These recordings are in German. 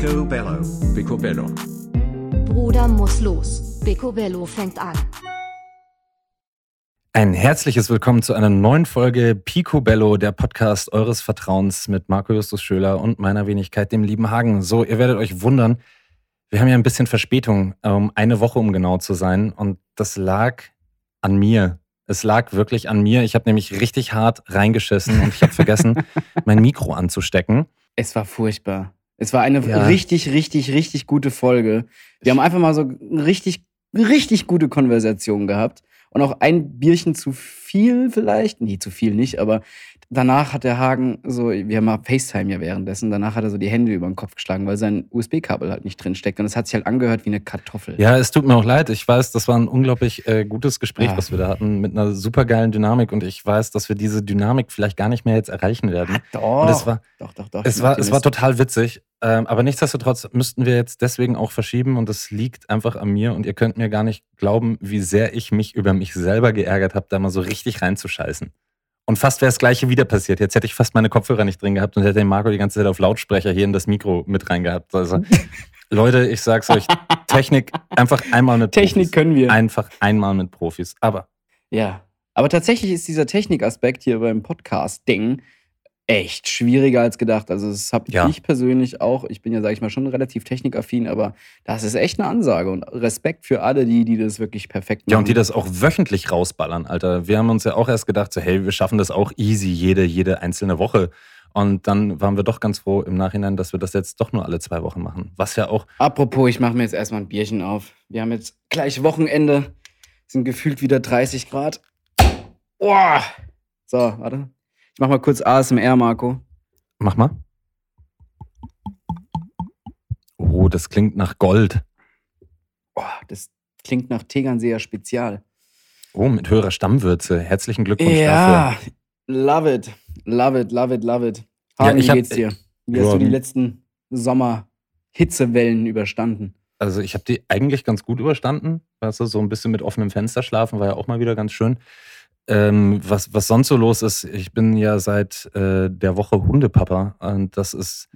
Picobello. Picobello. Bruder muss los. Picobello fängt an. Ein herzliches Willkommen zu einer neuen Folge Picobello, der Podcast eures Vertrauens mit Marco Justus Schöler und meiner Wenigkeit, dem lieben Hagen. So, ihr werdet euch wundern, wir haben ja ein bisschen Verspätung, um eine Woche um genau zu sein. Und das lag an mir. Es lag wirklich an mir. Ich habe nämlich richtig hart reingeschissen und ich habe vergessen, mein Mikro anzustecken. Es war furchtbar. Es war eine Ja. richtig, richtig, richtig gute Folge. Wir haben einfach mal so eine richtig, richtig gute Konversation gehabt. Und auch ein Bierchen zu viel vielleicht. Nee, zu viel nicht, aber danach hat der Hagen so, wir haben mal FaceTime ja währenddessen, danach hat er so die Hände über den Kopf geschlagen, weil sein USB-Kabel halt nicht drin steckt. Und es hat sich halt angehört wie eine Kartoffel. Ja, es tut mir auch leid. Ich weiß, das war ein unglaublich äh, gutes Gespräch, Ah. was wir da hatten, mit einer supergeilen Dynamik. Und ich weiß, dass wir diese Dynamik vielleicht gar nicht mehr jetzt erreichen werden. Ah, doch. Und es war, doch, doch, doch. es war, es war total witzig. Ähm, aber nichtsdestotrotz müssten wir jetzt deswegen auch verschieben. Und es liegt einfach an mir. Und ihr könnt mir gar nicht glauben, wie sehr ich mich über mich selber geärgert habe, da mal so richtig reinzuscheißen. Und fast wäre das Gleiche wieder passiert. Jetzt hätte ich fast meine Kopfhörer nicht drin gehabt und hätte den Marco die ganze Zeit auf Lautsprecher hier in das Mikro mit reingehabt. Also, Leute, ich sag's euch, Technik einfach einmal mit Technik Profis. können wir. Einfach einmal mit Profis. Aber Ja. Aber tatsächlich ist dieser Technikaspekt hier beim Podcast-Ding echt schwieriger als gedacht. Also, das habe Ja. ich persönlich auch. Ich bin ja, sage ich mal, schon relativ technikaffin, aber das ist echt eine Ansage und Respekt für alle, die, die das wirklich perfekt machen. ja, und die das auch wöchentlich rausballern, Alter. Wir haben uns ja auch erst gedacht, so, hey, wir schaffen das auch easy, jede, jede einzelne Woche. Und dann waren wir doch ganz froh im Nachhinein, dass wir das jetzt doch nur alle zwei Wochen machen. Was ja auch, Apropos, ich mache mir jetzt erstmal ein Bierchen auf. Wir haben jetzt gleich Wochenende. Sind gefühlt wieder 30 Grad. Boah. So, warte. Mach mal kurz ASMR, Marco. mach mal. Oh, das klingt nach Gold. Boah, das klingt nach Tegernseer Spezial. Oh, mit höherer Stammwürze. Herzlichen Glückwunsch Ja, dafür. love it. Love it, love it, love it. Hagen, ich wie hab- geht's dir? Wie Ja, hast du die letzten Sommer-Hitzewellen überstanden? Also ich habe die eigentlich ganz gut überstanden. Weißt du, so ein bisschen mit offenem Fenster schlafen war ja auch mal wieder ganz schön. Ähm, was, was sonst so los ist, ich bin ja seit äh, der Woche Hundepapa und das ist,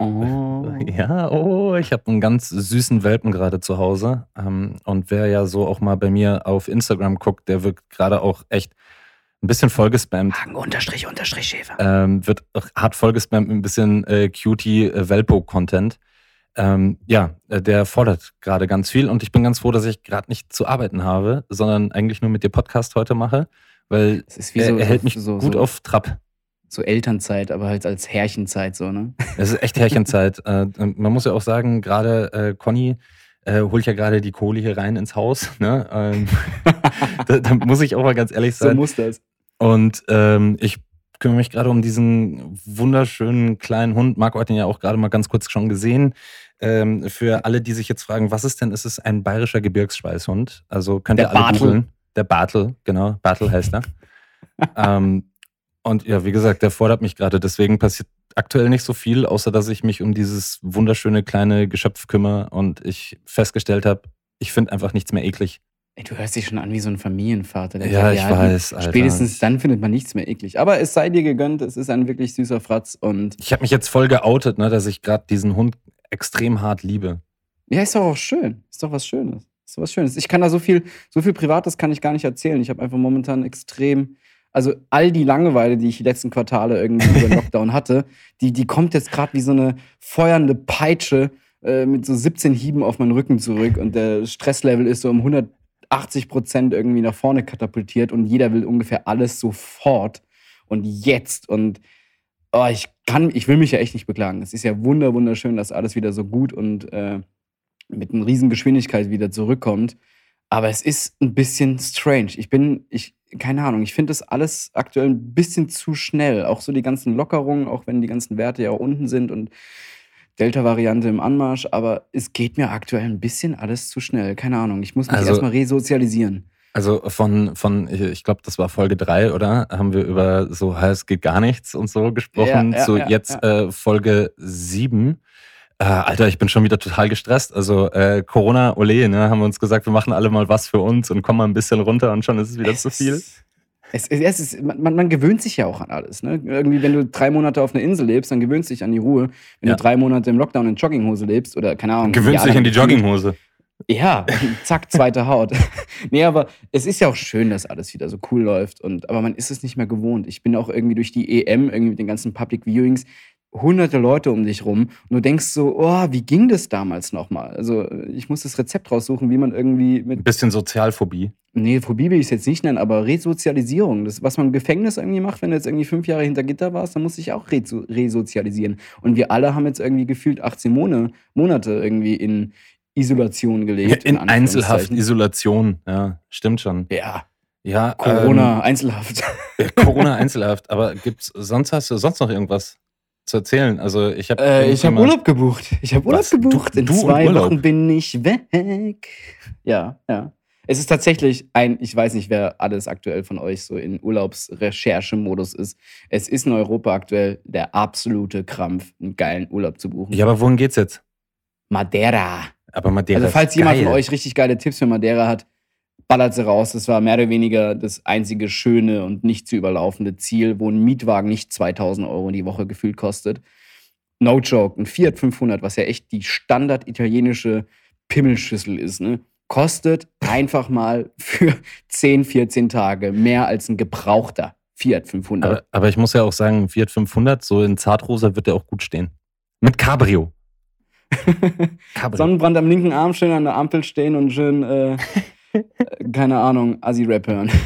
Oh. ja, oh, ich habe einen ganz süßen Welpen gerade zu Hause. Ähm, und wer ja so auch mal bei mir auf Instagram guckt, der wird gerade auch echt ein bisschen vollgespammt. Hagen unterstrich unterstrich Schäfer. Ähm, wird hart vollgespammt mit ein bisschen äh, Cutie-Welpo-Content. Ähm, ja, äh, der fordert gerade ganz viel und ich bin ganz froh, dass ich gerade nicht zu arbeiten habe, sondern eigentlich nur mit dir Podcast heute mache, weil Es ist wie er, so, er hält mich so, gut so, auf Trab. so Elternzeit, aber halt als Herrchenzeit so, ne? Es ist echt Härchenzeit. äh, man muss ja auch sagen, gerade äh, Conny äh, holt ja gerade die Kohle hier rein ins Haus. Ne? Ähm, da, da muss ich auch mal ganz ehrlich So sein. muss das. Und ähm, ich kümmere mich gerade um diesen wunderschönen kleinen Hund. Marco hat ihn ja auch gerade mal ganz kurz schon gesehen. Ähm, für alle, die sich jetzt fragen, was ist denn? Ist es ein bayerischer Gebirgsschweißhund? Also könnt ihr Der alle googeln. Der Bartel, genau. Bartel heißt er. ähm, und ja, wie gesagt, der fordert mich gerade. Deswegen passiert aktuell nicht so viel, außer dass ich mich um dieses wunderschöne kleine Geschöpf kümmere und ich festgestellt habe, ich finde einfach nichts mehr eklig. Ey, du hörst dich schon an wie so ein Familienvater. der Ja, ich weiß, Alter. Spätestens dann findet man nichts mehr eklig. Aber es sei dir gegönnt, es ist ein wirklich süßer Fratz und Ich habe mich jetzt voll geoutet, ne, dass ich gerade diesen Hund extrem hart liebe. ja, ist doch auch schön. Ist doch was Schönes. Ist was Schönes. Ich kann da so viel, so viel Privates kann ich gar nicht erzählen. Ich habe einfach momentan extrem, also all die Langeweile, die ich die letzten Quartale irgendwie über den Lockdown hatte, die, die kommt jetzt gerade wie so eine feuernde Peitsche äh, mit so 17 Hieben auf meinen Rücken zurück und der Stresslevel ist so um 180 Prozent irgendwie nach vorne katapultiert und jeder will ungefähr alles sofort und jetzt und oh, ich kann, ich will mich ja echt nicht beklagen. Es ist ja wunder, wunderschön, dass alles wieder so gut und äh, mit einer riesen Geschwindigkeit wieder zurückkommt. Aber es ist ein bisschen strange. Ich bin, ich, keine Ahnung, ich finde das alles aktuell ein bisschen zu schnell. Auch so die ganzen Lockerungen, auch wenn die ganzen Werte ja unten sind und Delta-Variante im Anmarsch. Aber es geht mir aktuell ein bisschen alles zu schnell. Keine Ahnung, ich muss mich Also- erstmal resozialisieren. Also von, von ich- glaube, das war Folge 3, oder? Haben wir über so, "Ha, es geht gar nichts und so gesprochen. Ja, ja, so ja, jetzt Äh, Folge 7. Äh, Alter, ich bin schon wieder total gestresst. Also äh, Corona, ole, ne, haben wir uns gesagt, wir machen alle mal was für uns und kommen mal ein bisschen runter und schon ist es wieder Es zu viel. ist- Es, es ist, man, man gewöhnt sich ja auch an alles. Ne? Irgendwie, wenn du drei Monate auf einer Insel lebst, dann gewöhnst du dich an die Ruhe. Wenn Ja. du drei Monate im Lockdown in Jogginghose lebst oder keine Ahnung. Gewöhnst dich an die Jogginghose. Ja, zack, zweite Haut. nee, aber es ist ja auch schön, dass alles wieder so cool läuft. Und, aber man ist es nicht mehr gewohnt. Ich bin auch irgendwie durch die EM, irgendwie mit den ganzen Public Viewings, hunderte Leute um dich rum. Und du denkst so, oh, wie ging das damals nochmal? Also ich muss das Rezept raussuchen, wie man irgendwie Ein mit, bisschen Sozialphobie. nee, Phobie will ich es jetzt nicht nennen, aber Resozialisierung. Das, was man im Gefängnis irgendwie macht, wenn du jetzt irgendwie fünf Jahre hinter Gitter warst, dann musst du dich auch reso resozialisieren. Und wir alle haben jetzt irgendwie gefühlt 18 Monate, Monate irgendwie in Isolation gelebt. In Einzelhaft, Anführungszeichen. Isolation. Ja, stimmt schon. Ja, Ja, Corona, Einzelhaft. Ähm, Corona Einzelhaft. Aber gibt's sonst hast du sonst noch irgendwas zu erzählen? Also ich habe Äh, ich habe Urlaub gebucht. Ich habe Urlaub Was? Du- gebucht. In du und zwei Urlaub? Wochen bin ich weg. Ja, ja. Es ist tatsächlich ein, ich weiß nicht, wer alles aktuell von euch so in Urlaubsrecherchemodus ist. Es ist in Europa aktuell der absolute Krampf, einen geilen Urlaub zu buchen. Ja, aber wohin geht's jetzt? Madeira. Aber Madeira also, falls jemand von euch richtig geile Tipps für Madeira hat, ballert sie raus. Das war mehr oder weniger das einzige schöne und nicht zu überlaufende Ziel, wo ein Mietwagen nicht 2000 Euro die Woche gefühlt kostet. No joke, ein Fiat 500, was ja echt die standard italienische Pimmelschüssel ist, ne? kostet einfach mal für 10, 14 Tage mehr als ein gebrauchter Fiat 500. Aber, aber ich muss ja auch sagen, Fiat 500, so in Zartrosa wird der auch gut stehen. Mit Cabrio. Cabrio. Sonnenbrand am linken Arm, schön an der Ampel stehen und schön, äh, keine Ahnung, Assi-Rap hören.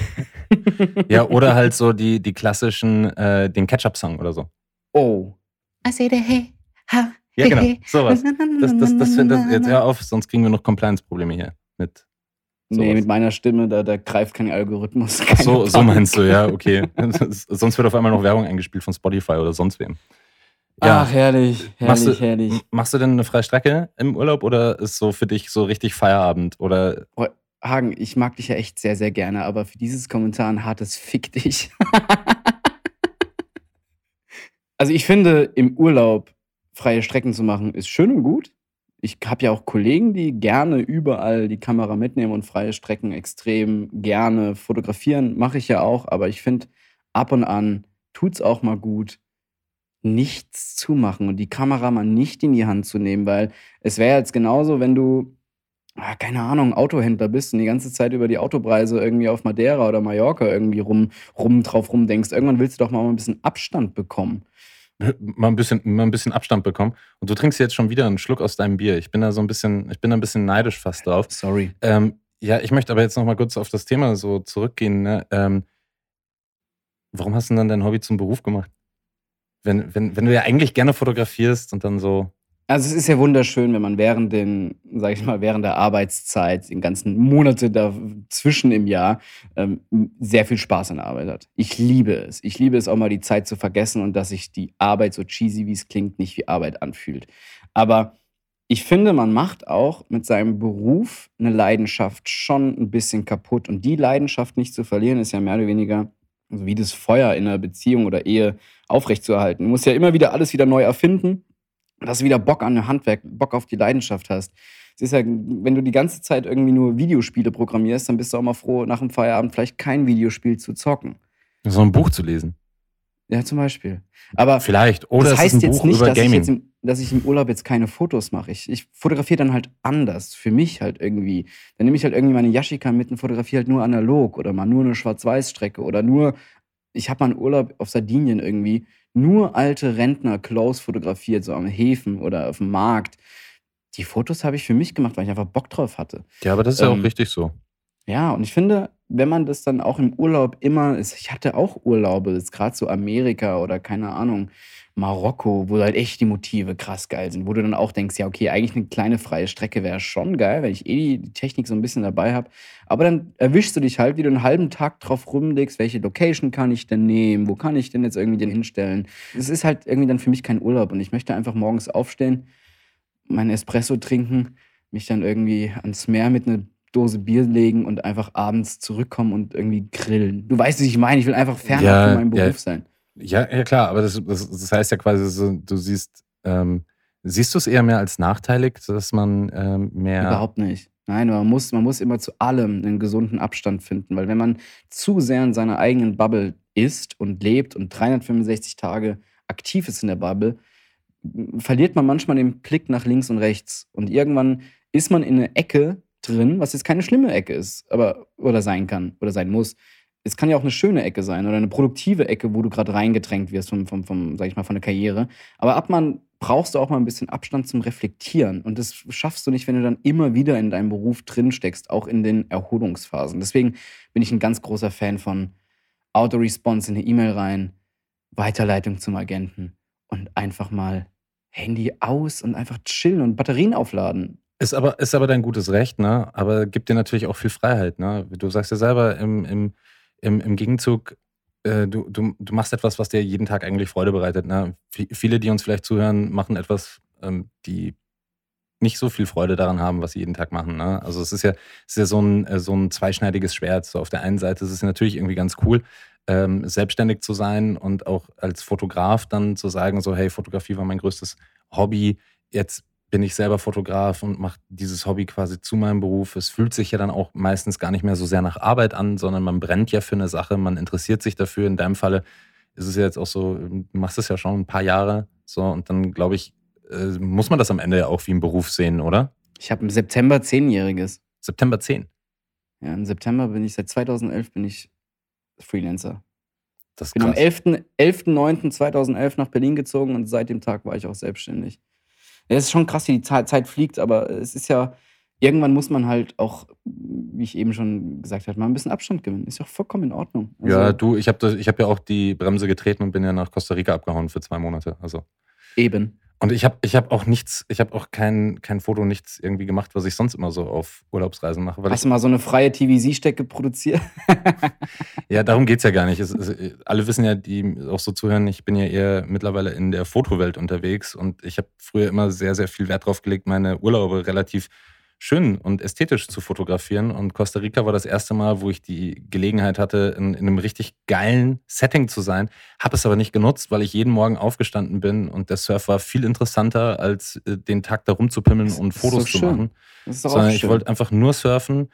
Ja, oder halt so die, die klassischen, äh, den Ketchup-Song oder so. Oh. I say the hey, ha, Ja, genau. Sowas. Das, das, das, das, jetzt hör auf, sonst kriegen wir noch Compliance-Probleme hier. Mit. Nee, sowas. mit meiner Stimme, da, da greift kein Algorithmus. Ach keine so, so meinst du, ja, okay. sonst wird auf einmal noch Werbung eingespielt von Spotify oder sonst wem. Ja. Ach, herrlich, Machst herrlich, du- herrlich. Machst du denn eine freie Strecke im Urlaub oder ist so für dich so richtig Feierabend? Oder Hagen, ich mag dich ja echt sehr, sehr gerne, aber für dieses Kommentar ein hartes Fick dich. also ich finde, im Urlaub freie Strecken zu machen, ist schön und gut. Ich habe ja auch Kollegen, die gerne überall die Kamera mitnehmen und freie Strecken extrem gerne fotografieren. Mache ich ja auch, aber ich finde, ab und an tut's auch mal gut, nichts zu machen und die Kamera mal nicht in die Hand zu nehmen, weil es wäre jetzt genauso, wenn du ah, keine Ahnung, Autohändler bist und die ganze Zeit über die Autopreise irgendwie auf Madeira oder Mallorca irgendwie rum, rum drauf rumdenkst. Irgendwann willst du doch mal ein bisschen Abstand bekommen. mal ein bisschen, mal ein bisschen Abstand bekommen? Und du trinkst jetzt schon wieder einen Schluck aus deinem Bier. Ich bin da so ein bisschen, ich bin da ein bisschen neidisch fast drauf. Sorry. Ähm, ja, ich möchte aber jetzt noch mal kurz auf das Thema so zurückgehen. Ne? Ähm, warum hast du denn dann dein Hobby zum Beruf gemacht? Wenn, wenn, wenn du ja eigentlich gerne fotografierst und dann so. Also es ist ja wunderschön, wenn man während den, sag ich mal, während der Arbeitszeit, den ganzen Monate dazwischen im Jahr, ähm, sehr viel Spaß an der Arbeit hat. Ich liebe es. Ich liebe es auch mal die Zeit zu vergessen und dass sich die Arbeit, so cheesy wie es klingt, nicht wie Arbeit anfühlt. Aber ich finde, man macht auch mit seinem Beruf eine Leidenschaft schon ein bisschen kaputt. Und die Leidenschaft nicht zu verlieren, ist ja mehr oder weniger also wie das Feuer in einer Beziehung oder Ehe aufrechtzuerhalten. Du musst ja immer wieder alles wieder neu erfinden dass du wieder Bock an der Handwerk, Bock auf die Leidenschaft hast. Es ist ja, wenn du die ganze Zeit irgendwie nur Videospiele programmierst, dann bist du auch mal froh, nach dem Feierabend vielleicht kein Videospiel zu zocken. so ein Buch zu lesen. Ja, zum Beispiel. Aber Vielleicht. Oder das heißt ist ein jetzt Buch nicht, dass ich, jetzt im, dass ich im Urlaub jetzt keine Fotos mache. Ich, ich fotografiere dann halt anders. Für mich halt irgendwie. Dann nehme ich halt irgendwie meine Yashica mit und fotografiere halt nur analog oder mal nur eine Schwarz-Weiß-Strecke oder nur. Ich habe mal einen Urlaub auf Sardinien irgendwie nur alte Rentner close fotografiert, so am Häfen oder auf dem Markt. Die Fotos habe ich für mich gemacht, weil ich einfach Bock drauf hatte. ja, aber das ist ja ähm, auch richtig so. Ja, und ich finde, wenn man das dann auch im Urlaub immer, ist- ich hatte auch Urlaube, jetzt gerade so Amerika oder keine Ahnung, Marokko, wo halt echt die Motive krass geil sind, wo du dann auch denkst, ja, okay, eigentlich eine kleine freie Strecke wäre schon geil, weil ich eh die, Technik so ein bisschen dabei habe. Aber dann erwischst du dich halt, wie du einen halben Tag drauf rumlegst, welche Location kann ich denn nehmen, wo kann ich denn jetzt irgendwie den hinstellen. Es ist halt irgendwie dann für mich kein Urlaub und ich möchte einfach morgens aufstehen, meinen Espresso trinken, mich dann irgendwie ans Meer mit einer Dose Bier legen und einfach abends zurückkommen und irgendwie grillen. Du weißt, was ich meine. Ich will einfach fernab Ja, von meinem ja. Beruf sein. Ja, ja klar, aber das, das, das heißt ja quasi so, du siehst, ähm, siehst du es eher mehr als nachteilig, dass man ähm, mehr. Überhaupt nicht. Nein, man muss, man muss immer zu allem einen gesunden Abstand finden, weil wenn man zu sehr in seiner eigenen Bubble ist und lebt und 365 Tage aktiv ist in der Bubble, verliert man manchmal den Blick nach links und rechts. Und irgendwann ist man in eine Ecke drin, was jetzt keine schlimme Ecke ist, aber oder sein kann oder sein muss. Es kann ja auch eine schöne Ecke sein oder eine produktive Ecke, wo du gerade reingedrängt wirst vom, vom, vom, sag ich mal, von der Karriere. Aber ab man brauchst du auch mal ein bisschen Abstand zum Reflektieren. Und das schaffst du nicht, wenn du dann immer wieder in deinem Beruf drinsteckst, auch in den Erholungsphasen. Deswegen bin ich ein ganz großer Fan von Auto-Response in eine E-Mail rein, Weiterleitung zum Agenten und einfach mal Handy aus und einfach chillen und Batterien aufladen. Ist aber, ist aber dein gutes Recht, ne? Aber gibt dir natürlich auch viel Freiheit, ne? Du sagst ja selber im, im, im, im Gegenzug, äh, du, du, du machst etwas, was dir jeden Tag eigentlich Freude bereitet. Ne? Viele, die uns vielleicht zuhören, machen etwas, ähm, die nicht so viel Freude daran haben, was sie jeden Tag machen. Ne? Also es ist ja, es ist ja so, ein, äh, so ein zweischneidiges Schwert. So auf der einen Seite ist es natürlich irgendwie ganz cool, ähm, selbstständig zu sein und auch als Fotograf dann zu sagen, so hey, Fotografie war mein größtes Hobby. Jetzt bin ich selber Fotograf und mache dieses Hobby quasi zu meinem Beruf. Es fühlt sich ja dann auch meistens gar nicht mehr so sehr nach Arbeit an, sondern man brennt ja für eine Sache, man interessiert sich dafür. In deinem Falle ist es ja jetzt auch so, du machst es ja schon ein paar Jahre so und dann glaube ich, äh, muss man das am Ende ja auch wie ein Beruf sehen, oder? Ich habe im September zehnjähriges. September 10. Ja, im September bin ich, seit 2011 bin ich Freelancer. Das ist Bin am krass. 11.09.2011 11 nach Berlin gezogen und seit dem Tag war ich auch selbstständig. Ja, Es ist schon krass, wie die Zeit, fliegt, aber es ist ja, irgendwann muss man halt auch, wie ich eben schon gesagt habe, mal ein bisschen Abstand gewinnen. Ist ja auch vollkommen in Ordnung. Also, ja, du, ich habe ich hab ja auch die Bremse getreten und bin ja nach Costa Rica abgehauen für zwei Monate. Also. Eben. Und ich habe ich hab auch nichts, ich habe auch kein, kein Foto, nichts irgendwie gemacht, was ich sonst immer so auf Urlaubsreisen mache. Weil Hast du mal so eine freie TVC-Stecke produziert? ja, darum geht es ja gar nicht. Es, es, alle wissen ja, die auch so zuhören, ich bin ja eher mittlerweile in der Fotowelt unterwegs und ich habe früher immer sehr, sehr viel Wert drauf gelegt, meine Urlaube relativ schön und ästhetisch zu fotografieren. Und Costa Rica war das erste Mal, wo ich die Gelegenheit hatte, in, in einem richtig geilen Setting zu sein. Habe es aber nicht genutzt, weil ich jeden Morgen aufgestanden bin und der Surf war viel interessanter, als äh, den Tag da rumzupimmeln und Fotos doch zu schön. machen. Das ist doch Sondern auch ich schön. wollte einfach nur surfen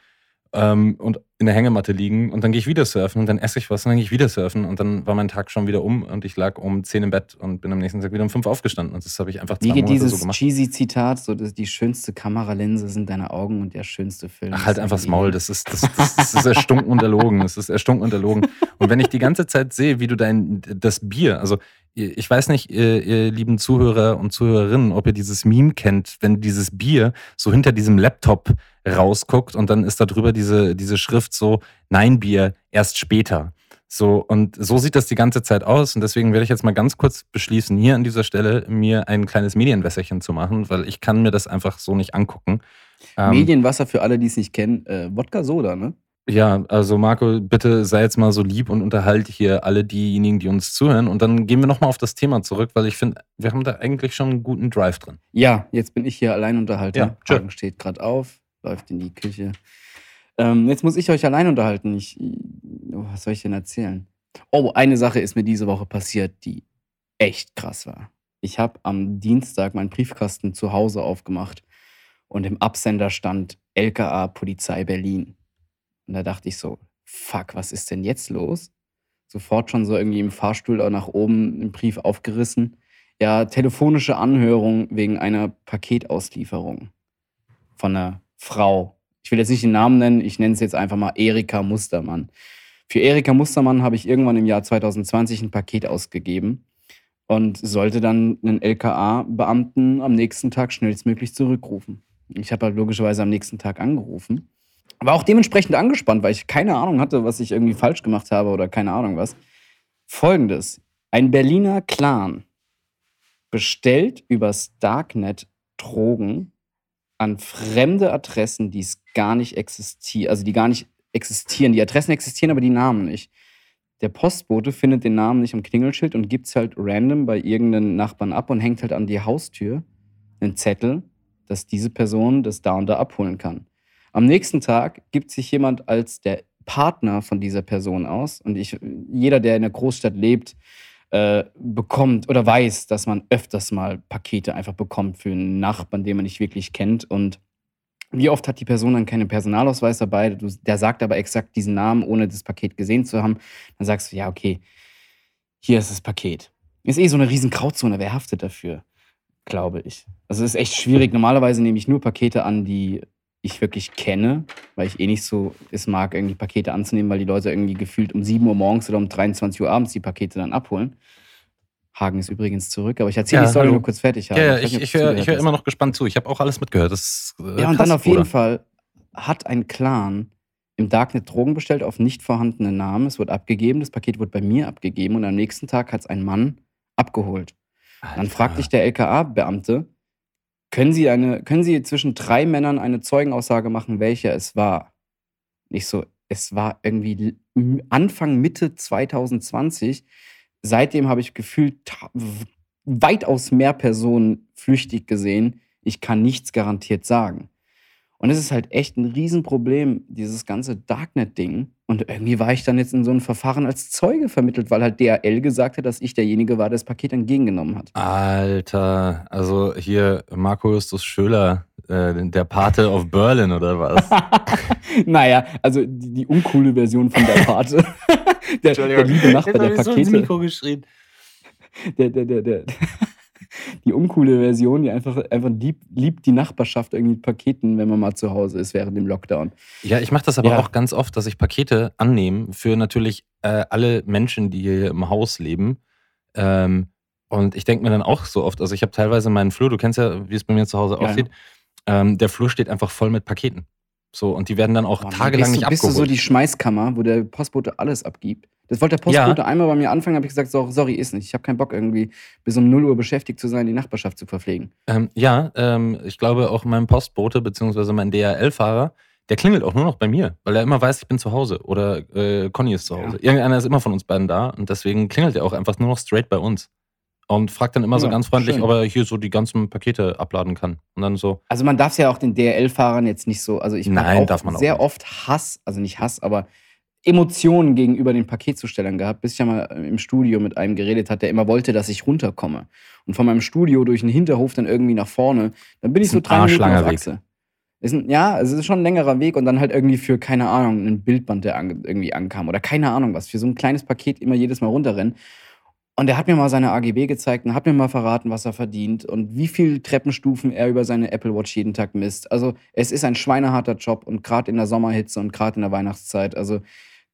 ähm, und in der Hängematte liegen und dann gehe ich wieder surfen und dann esse ich was und dann gehe ich wieder surfen und dann war mein Tag schon wieder um und ich lag um 10 im Bett und bin am nächsten Tag wieder um 5 aufgestanden und das habe ich einfach zwei Wie geht Monate dieses so gemacht. cheesy Zitat, so dass die schönste Kameralinse sind deine Augen und der schönste Film. Ach, halt einfach das Maul, das ist, das, das, das ist erstunken und erlogen. Das ist erstunken und erlogen. Und wenn ich die ganze Zeit sehe, wie du dein, das Bier, also ich weiß nicht, ihr, ihr lieben Zuhörer und Zuhörerinnen, ob ihr dieses Meme kennt, wenn dieses Bier so hinter diesem Laptop rausguckt und dann ist da drüber diese, diese Schrift so, nein Bier, erst später. So, und so sieht das die ganze Zeit aus. Und deswegen werde ich jetzt mal ganz kurz beschließen, hier an dieser Stelle mir ein kleines Medienwässerchen zu machen, weil ich kann mir das einfach so nicht angucken. Ähm, Medienwasser für alle, die es nicht kennen. Äh, Wodka Soda, ne? Ja, also Marco, bitte sei jetzt mal so lieb und unterhalte hier alle diejenigen, die uns zuhören. Und dann gehen wir nochmal auf das Thema zurück, weil ich finde, wir haben da eigentlich schon einen guten Drive drin. Ja, jetzt bin ich hier Alleinunterhalter. Ja, tschö. Hagen steht gerade auf, läuft in die Küche. Ähm, jetzt muss ich euch allein unterhalten. Ich, oh, was soll ich denn erzählen? Oh, eine Sache ist mir diese Woche passiert, die echt krass war. Ich habe am Dienstag meinen Briefkasten zu Hause aufgemacht und im Absender stand LKA Polizei Berlin. Und da dachte ich so, fuck, was ist denn jetzt los? Sofort schon so irgendwie im Fahrstuhl auch nach oben im Brief aufgerissen. Ja, telefonische Anhörung wegen einer Paketauslieferung von einer Frau. Ich will jetzt nicht den Namen nennen, ich nenne es jetzt einfach mal Erika Mustermann. Für Erika Mustermann habe ich irgendwann im Jahr 2020 ein Paket ausgegeben und sollte dann einen LKA-Beamten am nächsten Tag schnellstmöglich zurückrufen. Ich habe halt logischerweise am nächsten Tag angerufen. War auch dementsprechend angespannt, weil ich keine Ahnung hatte, was ich irgendwie falsch gemacht habe oder keine Ahnung was. Folgendes: Ein Berliner Clan bestellt übers Darknet Drogen an fremde Adressen, die es gar nicht existieren, also die gar nicht existieren. Die Adressen existieren, aber die Namen nicht. Der Postbote findet den Namen nicht am Klingelschild und gibt es halt random bei irgendeinem Nachbarn ab und hängt halt an die Haustür einen Zettel, dass diese Person das da und da abholen kann. Am nächsten Tag gibt sich jemand als der Partner von dieser Person aus und ich, jeder, der in der Großstadt lebt, äh, bekommt oder weiß, dass man öfters mal Pakete einfach bekommt für einen Nachbarn, den man nicht wirklich kennt. Und Wie oft hat die Person dann keinen Personalausweis dabei? Der sagt aber exakt diesen Namen, ohne das Paket gesehen zu haben. Dann sagst du, ja, okay, hier ist das Paket. Ist eh so eine riesen Grauzone. Wer haftet dafür? Glaube ich. Also es ist echt schwierig. Normalerweise nehme ich nur Pakete an, die ich wirklich kenne, weil ich eh nicht so es mag, irgendwie Pakete anzunehmen, weil die Leute irgendwie gefühlt um 7 Uhr morgens oder um 23 Uhr abends die Pakete dann abholen. Hagen ist übrigens zurück, aber ich erzähle Ja, die Story hallo. nur kurz fertig. Ja, ja, ich, ich du höre ich hör immer noch gespannt zu. Ich habe auch alles mitgehört. Ist, äh, Ja, und dann auf jeden. Fall hat ein Clan im Darknet Drogen bestellt auf nicht vorhandene Namen. Es wurde abgegeben, das Paket wurde bei mir abgegeben und am nächsten Tag hat es ein Mann abgeholt. Dann Alter. fragt dich der LKA-Beamte, können Sie, eine, können Sie zwischen drei Männern eine Zeugenaussage machen, welcher es war? Nicht so, es war irgendwie Anfang, Mitte 2020. Seitdem habe ich gefühlt weitaus mehr Personen flüchtig gesehen. Ich kann nichts garantiert sagen. Und es ist halt echt ein Riesenproblem, dieses ganze Darknet-Ding. Und irgendwie war ich dann jetzt in so ein Verfahren als Zeuge vermittelt, weil halt DHL gesagt hat, dass ich derjenige war, der das Paket entgegengenommen hat. Alter, also hier Marco Justus Schöler, äh, der Pate of Berlin oder was? naja, also die, die uncoole Version von der Pate. der, der liebe Nachbar der Pakete. geschrien. Der, der, der, der, die uncoole Version, die einfach, einfach lieb, liebt die Nachbarschaft irgendwie mit Paketen, wenn man mal zu Hause ist während dem Lockdown. Ja, ich mache das aber Ja. auch ganz oft, dass ich Pakete annehme für natürlich äh, alle Menschen, die hier im Haus leben. Ähm, und ich denke mir dann auch so oft, also ich habe teilweise meinen Flur, du kennst ja, wie es bei mir zu Hause Ja. aussieht, ähm, der Flur steht einfach voll mit Paketen. So, und die werden dann auch Boah, tagelang bist nicht du, bist du abgeholt. so die Schmeißkammer, wo der Postbote alles abgibt. Das wollte der Postbote einmal bei mir anfangen, habe ich gesagt, so, sorry, ist nicht. Ich habe keinen Bock irgendwie bis um 0 Uhr beschäftigt zu sein, die Nachbarschaft zu verpflegen. Ähm, ja, ähm, ich glaube auch mein Postbote beziehungsweise mein DHL-Fahrer, der klingelt auch nur noch bei mir, weil er immer weiß, ich bin zu Hause oder äh, Conny ist zu Hause. Irgendeiner ist immer von uns beiden da und deswegen klingelt er auch einfach nur noch straight bei uns. Und fragt dann immer so Ja, ganz freundlich, schön. ob er hier so die ganzen Pakete abladen kann. Und dann so, Also man darf es ja auch den DRL-Fahrern jetzt nicht so, also ich Nein, auch darf man auch sehr oft Hass, also nicht Hass, aber Emotionen gegenüber den Paketzustellern gehabt, bis ich ja mal im Studio mit einem geredet hat, der immer wollte, dass ich runterkomme. Und von meinem Studio durch den Hinterhof dann irgendwie nach vorne, dann bin ich so drei Minuten auf. Achse. Ist ein, ja, es ist schon ein längerer Weg und dann halt irgendwie für, keine Ahnung, ein Bildband, der an, irgendwie ankam oder keine Ahnung was, für so ein kleines Paket immer jedes Mal runterrennen. Und er hat mir mal seine AGB gezeigt und hat mir mal verraten, was er verdient und wie viele Treppenstufen er über seine Apple Watch jeden Tag misst. Also es ist ein schweineharter Job und gerade in der Sommerhitze und gerade in der Weihnachtszeit. Also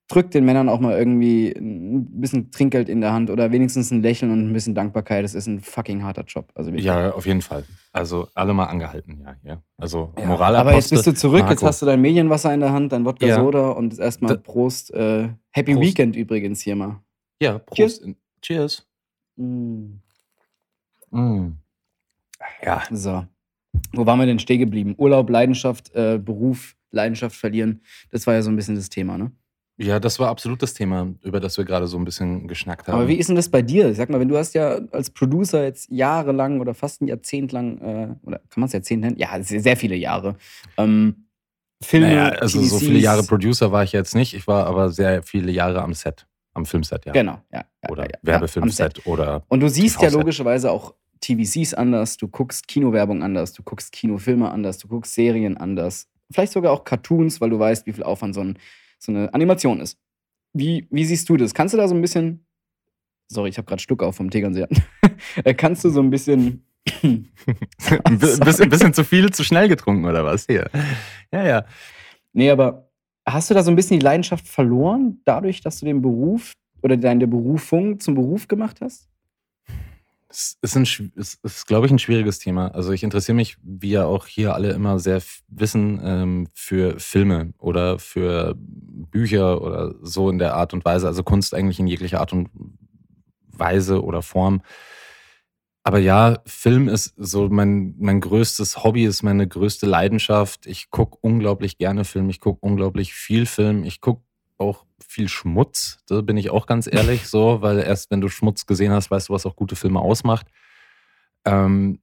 drückt den Männern auch mal irgendwie ein bisschen Trinkgeld in der Hand oder wenigstens ein Lächeln und ein bisschen Dankbarkeit. Es ist ein fucking harter Job. Also wirklich. ja, auf jeden Fall. Also alle mal angehalten, ja, hier. Also Ja, Moralapostel. Aber jetzt bist du zurück, jetzt Marco. hast du dein Medienwasser in der Hand, dein Wodka Ja. Soda und jetzt erstmal Prost. Äh, Happy Prost. Weekend übrigens hier mal. Ja, Prost. Cheers. Cheers. Mm. Mm. Ja, So. Wo waren wir denn stehen geblieben? Urlaub, Leidenschaft, äh, Beruf, Leidenschaft verlieren. Das war ja so ein bisschen das Thema, ne? Ja, das war absolut das Thema, über das wir gerade so ein bisschen geschnackt haben. Aber wie ist denn das bei dir? Sag mal, wenn du hast ja als Producer jetzt jahrelang oder fast ein Jahrzehnt lang, äh, oder kann man es Jahrzehnt nennen? Ja, sehr, viele Jahre. Ähm, Filme, Naja, also so viele TVCs. Jahre Producer war ich jetzt nicht. Ich war aber sehr viele Jahre am Set, am Filmset, ja. Genau, ja. ja Oder ja, ja. Werbefilmset oder Und du siehst ja logischerweise auch TVCs anders, du guckst Kinowerbung anders, du guckst Kinofilme anders, du guckst Serien anders. Vielleicht sogar auch Cartoons, weil du weißt, wie viel Aufwand so, ein, so eine Animation ist. Wie, wie siehst du das? Kannst du da so ein bisschen. Sorry, ich habe gerade Stuck auf vom Tegernseher. Äh, Kannst du so ein bisschen. ein bi- bisschen, bisschen zu viel, zu schnell getrunken oder was? Hier. Ja, ja. Nee, aber hast du da so ein bisschen die Leidenschaft verloren, dadurch, dass du den Beruf oder deine Berufung zum Beruf gemacht hast? Es ist, ein, ist glaube ich, ein schwieriges Thema. Also ich interessiere mich, wie ja auch hier alle immer sehr wissen, ähm, für Filme oder für Bücher oder so in der Art und Weise. Also Kunst eigentlich in jeglicher Art und Weise oder Form. Aber ja, Film ist so mein, mein größtes Hobby, ist meine größte Leidenschaft. Ich gucke unglaublich gerne Film, ich gucke unglaublich viel Film, ich gucke auch viel Schmutz, da bin ich auch ganz ehrlich so, weil erst wenn du Schmutz gesehen hast, weißt du, was auch gute Filme ausmacht. Ähm,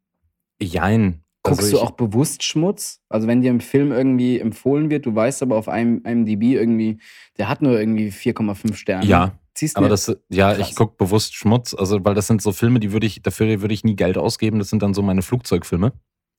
jein. Guckst Also du ich- auch bewusst Schmutz? Also wenn dir im Film irgendwie empfohlen wird, du weißt aber auf einem IMDb irgendwie, der hat nur irgendwie 4,5 Sterne. Ja, Ziehst aber das, ja, Krass. ich gucke bewusst Schmutz, also weil das sind so Filme, die würde ich, dafür würde ich nie Geld ausgeben. Das sind dann so meine Flugzeugfilme.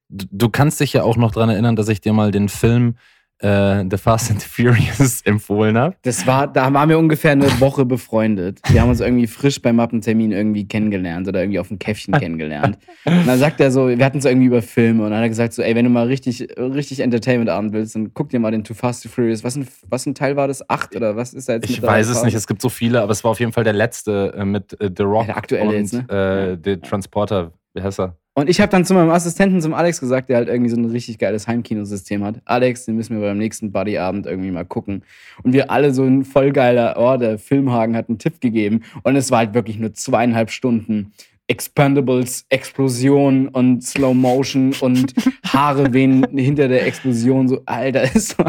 Du, du kannst dich ja auch noch dran erinnern, dass ich dir mal den Film äh, The Fast and the Furious empfohlen habe. Das war, da waren wir ungefähr eine Woche befreundet. Wir haben uns irgendwie frisch beim Mappentermin irgendwie kennengelernt oder irgendwie auf dem Käffchen kennengelernt. Und dann sagt er so, wir hatten es irgendwie über Filme und dann hat er gesagt so, ey, wenn du mal richtig, richtig Entertainment-Abend willst, dann guck dir mal den Too Fast and Furious. Was ein, was ein Teil war das? Acht oder was ist da jetzt? Ich weiß es nicht, es gibt so viele, aber es war auf jeden Fall der letzte äh, mit äh, The Rock Ja, der aktuelle und jetzt, ne? äh, der Transporter. Wie heißt er? Und ich habe dann zu meinem Assistenten, zum Alex, gesagt, der halt irgendwie so ein richtig geiles Heimkinosystem hat. Alex, den müssen wir beim nächsten Buddyabend irgendwie mal gucken. Und wir alle so ein voll geiler, oh, der Filmhagen hat einen Tipp gegeben. Und es war halt wirklich nur zweieinhalb Stunden Expendables, Explosion und Slow Motion und Haare wehen hinter der Explosion. So, Alter, ist so.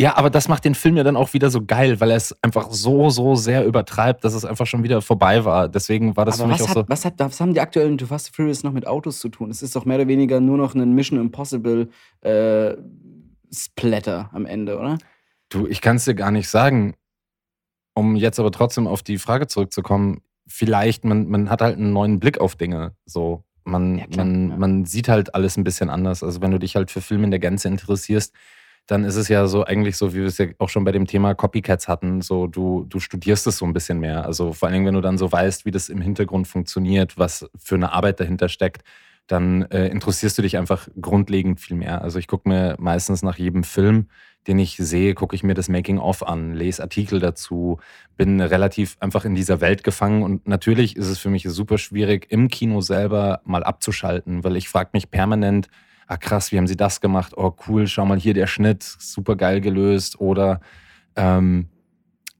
Ja, aber das macht den Film ja dann auch wieder so geil, weil er es einfach so, so sehr übertreibt, dass es einfach schon wieder vorbei war. Deswegen war das Aber für mich auch so. hat, was, hat, was haben die aktuellen Too Fast Furious noch mit Autos zu tun? Es ist doch mehr oder weniger nur noch ein Mission Impossible äh, Splatter am Ende, oder? Du, ich kann es dir gar nicht sagen. Um jetzt aber trotzdem auf die Frage zurückzukommen, vielleicht, man, man hat halt einen neuen Blick auf Dinge. So, man, Ja, klar, man, ja. man sieht halt alles ein bisschen anders. Also wenn du dich halt für Filme in der Gänze interessierst, dann ist es ja so eigentlich so, wie wir es ja auch schon bei dem Thema Copycats hatten, so du, du studierst es so ein bisschen mehr. Also vor allen Dingen, wenn du dann so weißt, wie das im Hintergrund funktioniert, was für eine Arbeit dahinter steckt, dann äh, interessierst du dich einfach grundlegend viel mehr. Also ich gucke mir meistens nach jedem Film, den ich sehe, gucke ich mir das Making-of an, lese Artikel dazu, bin relativ einfach in dieser Welt gefangen und natürlich ist es für mich super schwierig, im Kino selber mal abzuschalten, weil ich frage mich permanent, ah krass, wie haben sie das gemacht? Oh cool, schau mal hier der Schnitt, super geil gelöst oder ähm,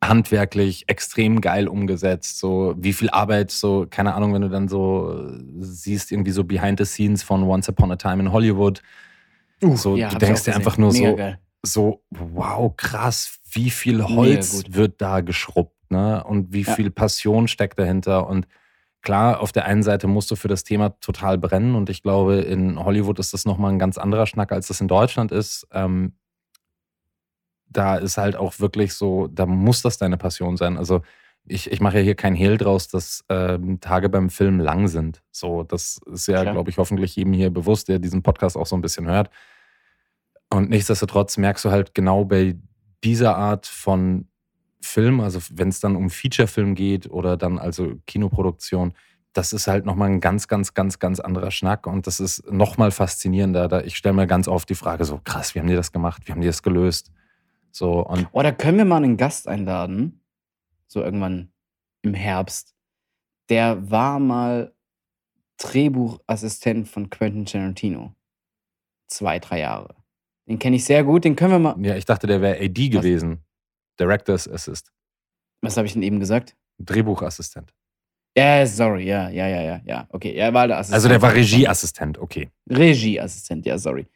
handwerklich extrem geil umgesetzt. So wie viel Arbeit, so keine Ahnung, wenn du dann so äh, siehst irgendwie so Behind the Scenes von Once Upon a Time in Hollywood. so, ja, du denkst dir einfach nur Mega so, geil. so, wow, krass, wie viel Holz wird da geschrubbt, ne? Und wie Ja. viel Passion steckt dahinter. Und klar, auf der einen Seite musst du für das Thema total brennen. Und ich glaube, in Hollywood ist das nochmal ein ganz anderer Schnack, als das in Deutschland ist. Ähm, da ist halt auch wirklich so, da muss das deine Passion sein. Also ich, ich mache ja hier kein Hehl draus, dass ähm, Tage beim Film lang sind. So, das ist ja, glaube ich, hoffentlich jedem hier bewusst, der diesen Podcast auch so ein bisschen hört. Und nichtsdestotrotz merkst du halt genau bei dieser Art von Film, also wenn es dann um Feature-Film geht oder dann also Kinoproduktion, das ist halt nochmal ein ganz, ganz, ganz, ganz anderer Schnack und das ist nochmal faszinierender. Da ich stelle mir ganz oft die Frage so, krass, wie haben die das gemacht? Wie haben die das gelöst? So, und Oh, da können wir mal einen Gast einladen. So irgendwann im Herbst. Der war mal Drehbuchassistent von Quentin Tarantino. Zwei, drei Jahre. Den kenne ich sehr gut. Den können wir mal. ja, ich dachte, der wäre AD gewesen. Director's Assist. Was habe ich denn eben gesagt? Drehbuchassistent. Ja, sorry. Ja, ja, ja, ja. ja. Okay, er war der Assistent. Also der war Regieassistent, okay. Regieassistent, ja, sorry.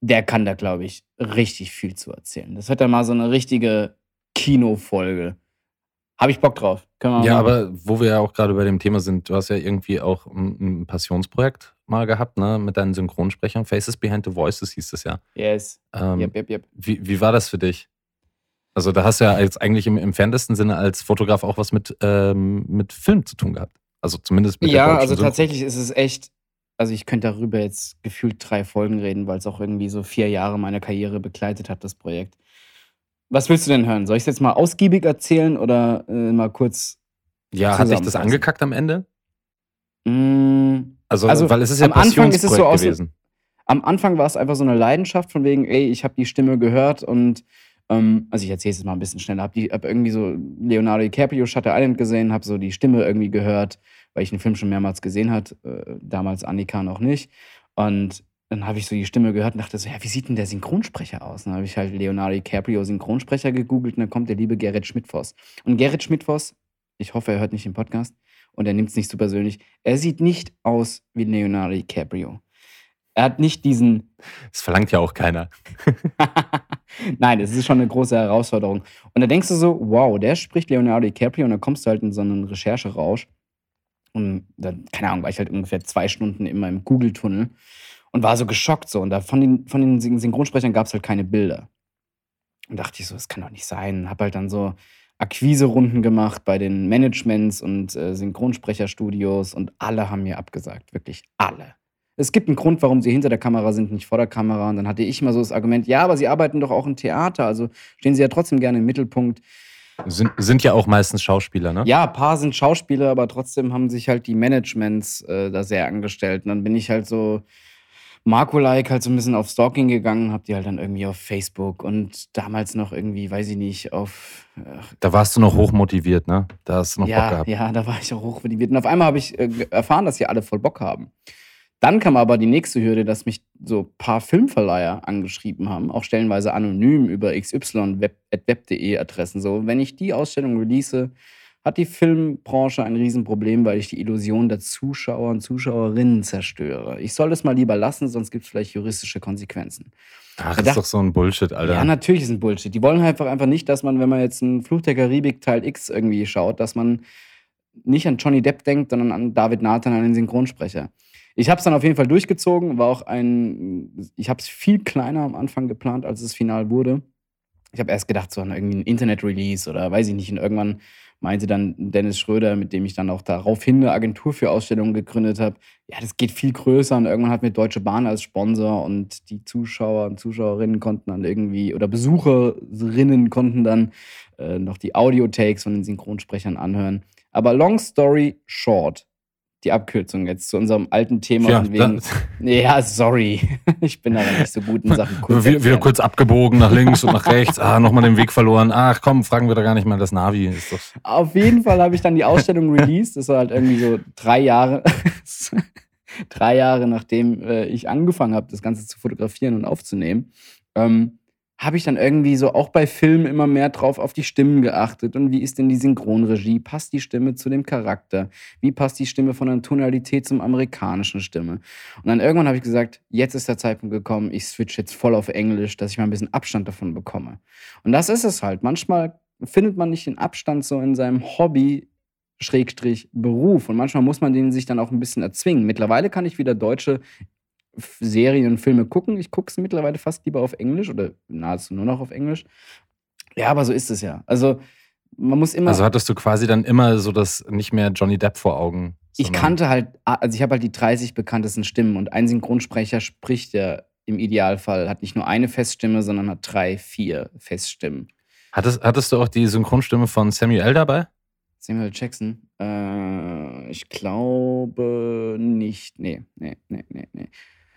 Der kann da, glaube ich, richtig viel zu erzählen. Das wird dann mal so eine richtige Kinofolge. Habe ich Bock drauf. Können wir Ja, mal aber wo wir ja auch gerade bei dem Thema sind, du hast ja irgendwie auch ein, ein Passionsprojekt mal gehabt, ne, mit deinen Synchronsprechern. Faces Behind the Voices hieß es ja. Yes. Ähm, Yep, yep, yep. wie, wie war das für dich? Also da hast du ja jetzt eigentlich im entferntesten Sinne als Fotograf auch was mit, ähm, mit Film zu tun gehabt. Also zumindest mit Ja, also Synchro. tatsächlich ist es echt. Also ich könnte darüber jetzt gefühlt drei Folgen reden, weil es auch irgendwie so vier Jahre meiner Karriere begleitet hat, das Projekt. Was willst du denn hören? Soll ich es jetzt mal ausgiebig erzählen oder äh, mal kurz? Ja, hat dich das angekackt am Ende? Mm, Also, Also, weil es ist ja am Anfang ist es so Passionsprojekt aus- gewesen. am Anfang war es einfach so eine Leidenschaft von wegen, ey, ich habe die Stimme gehört und ähm, also ich erzähle es jetzt mal ein bisschen schneller, habe hab irgendwie so Leonardo DiCaprio Shutter Island gesehen, habe so die Stimme irgendwie gehört, weil ich den Film schon mehrmals gesehen hat, äh, damals Annika noch nicht und dann habe ich so die Stimme gehört und dachte so, ja, wie sieht denn der Synchronsprecher aus? Dann habe ich halt Leonardo DiCaprio Synchronsprecher gegoogelt und dann kommt der liebe Gerrit Schmidtfoss. Und Gerrit Schmidtfoss, ich hoffe, er hört nicht den Podcast und er nimmt es nicht so persönlich, er sieht nicht aus wie Leonardo DiCaprio. Er hat nicht diesen Das verlangt ja auch keiner. Nein, es ist schon eine große Herausforderung. Und da denkst du so, wow, der spricht Leonardo DiCaprio und dann kommst du halt in so einen Rechercherausch. Und dann, keine Ahnung, war ich halt ungefähr zwei Stunden in meinem Google-Tunnel und war so geschockt so. Und da von den, von den Syn- Synchronsprechern gab es halt keine Bilder. Und dachte ich so, das kann doch nicht sein. Hab halt dann so Akquise-Runden gemacht bei den Managements und äh, Synchronsprecherstudios und alle haben mir abgesagt. Wirklich alle. Es gibt einen Grund, warum sie hinter der Kamera sind, nicht vor der Kamera. Und dann hatte ich immer so das Argument, ja, aber sie arbeiten doch auch im Theater, also stehen sie ja trotzdem gerne im Mittelpunkt. Sind, sind ja auch meistens Schauspieler, ne? Ja, ein paar sind Schauspieler, aber trotzdem haben sich halt die Managements äh, da sehr angestellt. Und dann bin ich halt so Marco-like halt so ein bisschen auf Stalking gegangen, hab die halt dann irgendwie auf Facebook und damals noch irgendwie, weiß ich nicht, auf. Ach, Da warst du noch hochmotiviert, ne? Da hast du noch Bock ja, gehabt. ja, da war ich auch hochmotiviert. Und auf einmal habe ich äh, erfahren, dass die alle voll Bock haben. Dann kam aber die nächste Hürde, dass mich so ein paar Filmverleiher angeschrieben haben, auch stellenweise anonym über xy.web.de Adressen. So, wenn ich die Ausstellung release, hat die Filmbranche ein Riesenproblem, weil ich die Illusion der Zuschauer und Zuschauerinnen zerstöre. Ich soll das mal lieber lassen, sonst gibt es vielleicht juristische Konsequenzen. Ach, Da ist doch so ein Bullshit, Alter. Ja, natürlich ist ein Bullshit. Die wollen einfach einfach nicht, dass man, wenn man jetzt einen Fluch der Karibik Teil X irgendwie schaut, dass man nicht an Johnny Depp denkt, sondern an David Nathan, an den Synchronsprecher. Ich habe es dann auf jeden Fall durchgezogen, war auch ein, ich habe es viel kleiner am Anfang geplant, als es final wurde. Ich habe erst gedacht, so an irgendwie ein Internet-Release oder weiß ich nicht. Und irgendwann meinte dann Dennis Schröder, mit dem ich dann auch daraufhin eine Agentur für Ausstellungen gegründet habe, ja, das geht viel größer. Und irgendwann hat mir Deutsche Bahn als Sponsor und die Zuschauer und Zuschauerinnen konnten dann irgendwie, oder Besucherinnen konnten dann äh, noch die Audio-Takes von den Synchronsprechern anhören. Aber long story short, die Abkürzung jetzt zu unserem alten Thema. Ja, wegen, ja, sorry. Ich bin aber nicht so gut in Sachen Kunst. wieder, wieder kurz abgebogen nach links und nach rechts. Ah, nochmal den Weg verloren. Ach komm, fragen wir da gar nicht mal das Navi. Ist doch Auf jeden Fall habe ich dann die Ausstellung released. Das war halt irgendwie so drei Jahre, drei Jahre nachdem äh, ich angefangen habe, das Ganze zu fotografieren und aufzunehmen. Ähm, habe ich dann irgendwie so auch bei Filmen immer mehr drauf auf die Stimmen geachtet. Und wie ist denn die Synchronregie? Passt die Stimme zu dem Charakter? Wie passt die Stimme von der Tonalität zum amerikanischen Stimme? Und dann irgendwann habe ich gesagt, jetzt ist der Zeitpunkt gekommen, ich switch jetzt voll auf Englisch, dass ich mal ein bisschen Abstand davon bekomme. Und das ist es halt. Manchmal findet man nicht den Abstand so in seinem Hobby, Schrägstrich Beruf. Und manchmal muss man den sich dann auch ein bisschen erzwingen. Mittlerweile kann ich wieder deutsche Serien und Filme gucken. Ich gucke es mittlerweile fast lieber auf Englisch oder nahezu nur noch auf Englisch. Ja, aber so ist es ja. Also man muss immer. Also hattest du quasi dann immer so das nicht mehr Johnny Depp vor Augen. ich kannte halt, also ich habe halt die 30 bekanntesten Stimmen und ein Synchronsprecher spricht ja im Idealfall, hat nicht nur eine Feststimme, sondern hat drei, vier Feststimmen. Hattest, hattest du auch die Synchronstimme von Samuel dabei? Samuel Jackson? Äh, ich glaube nicht. Nee, nee, nee, nee, nee.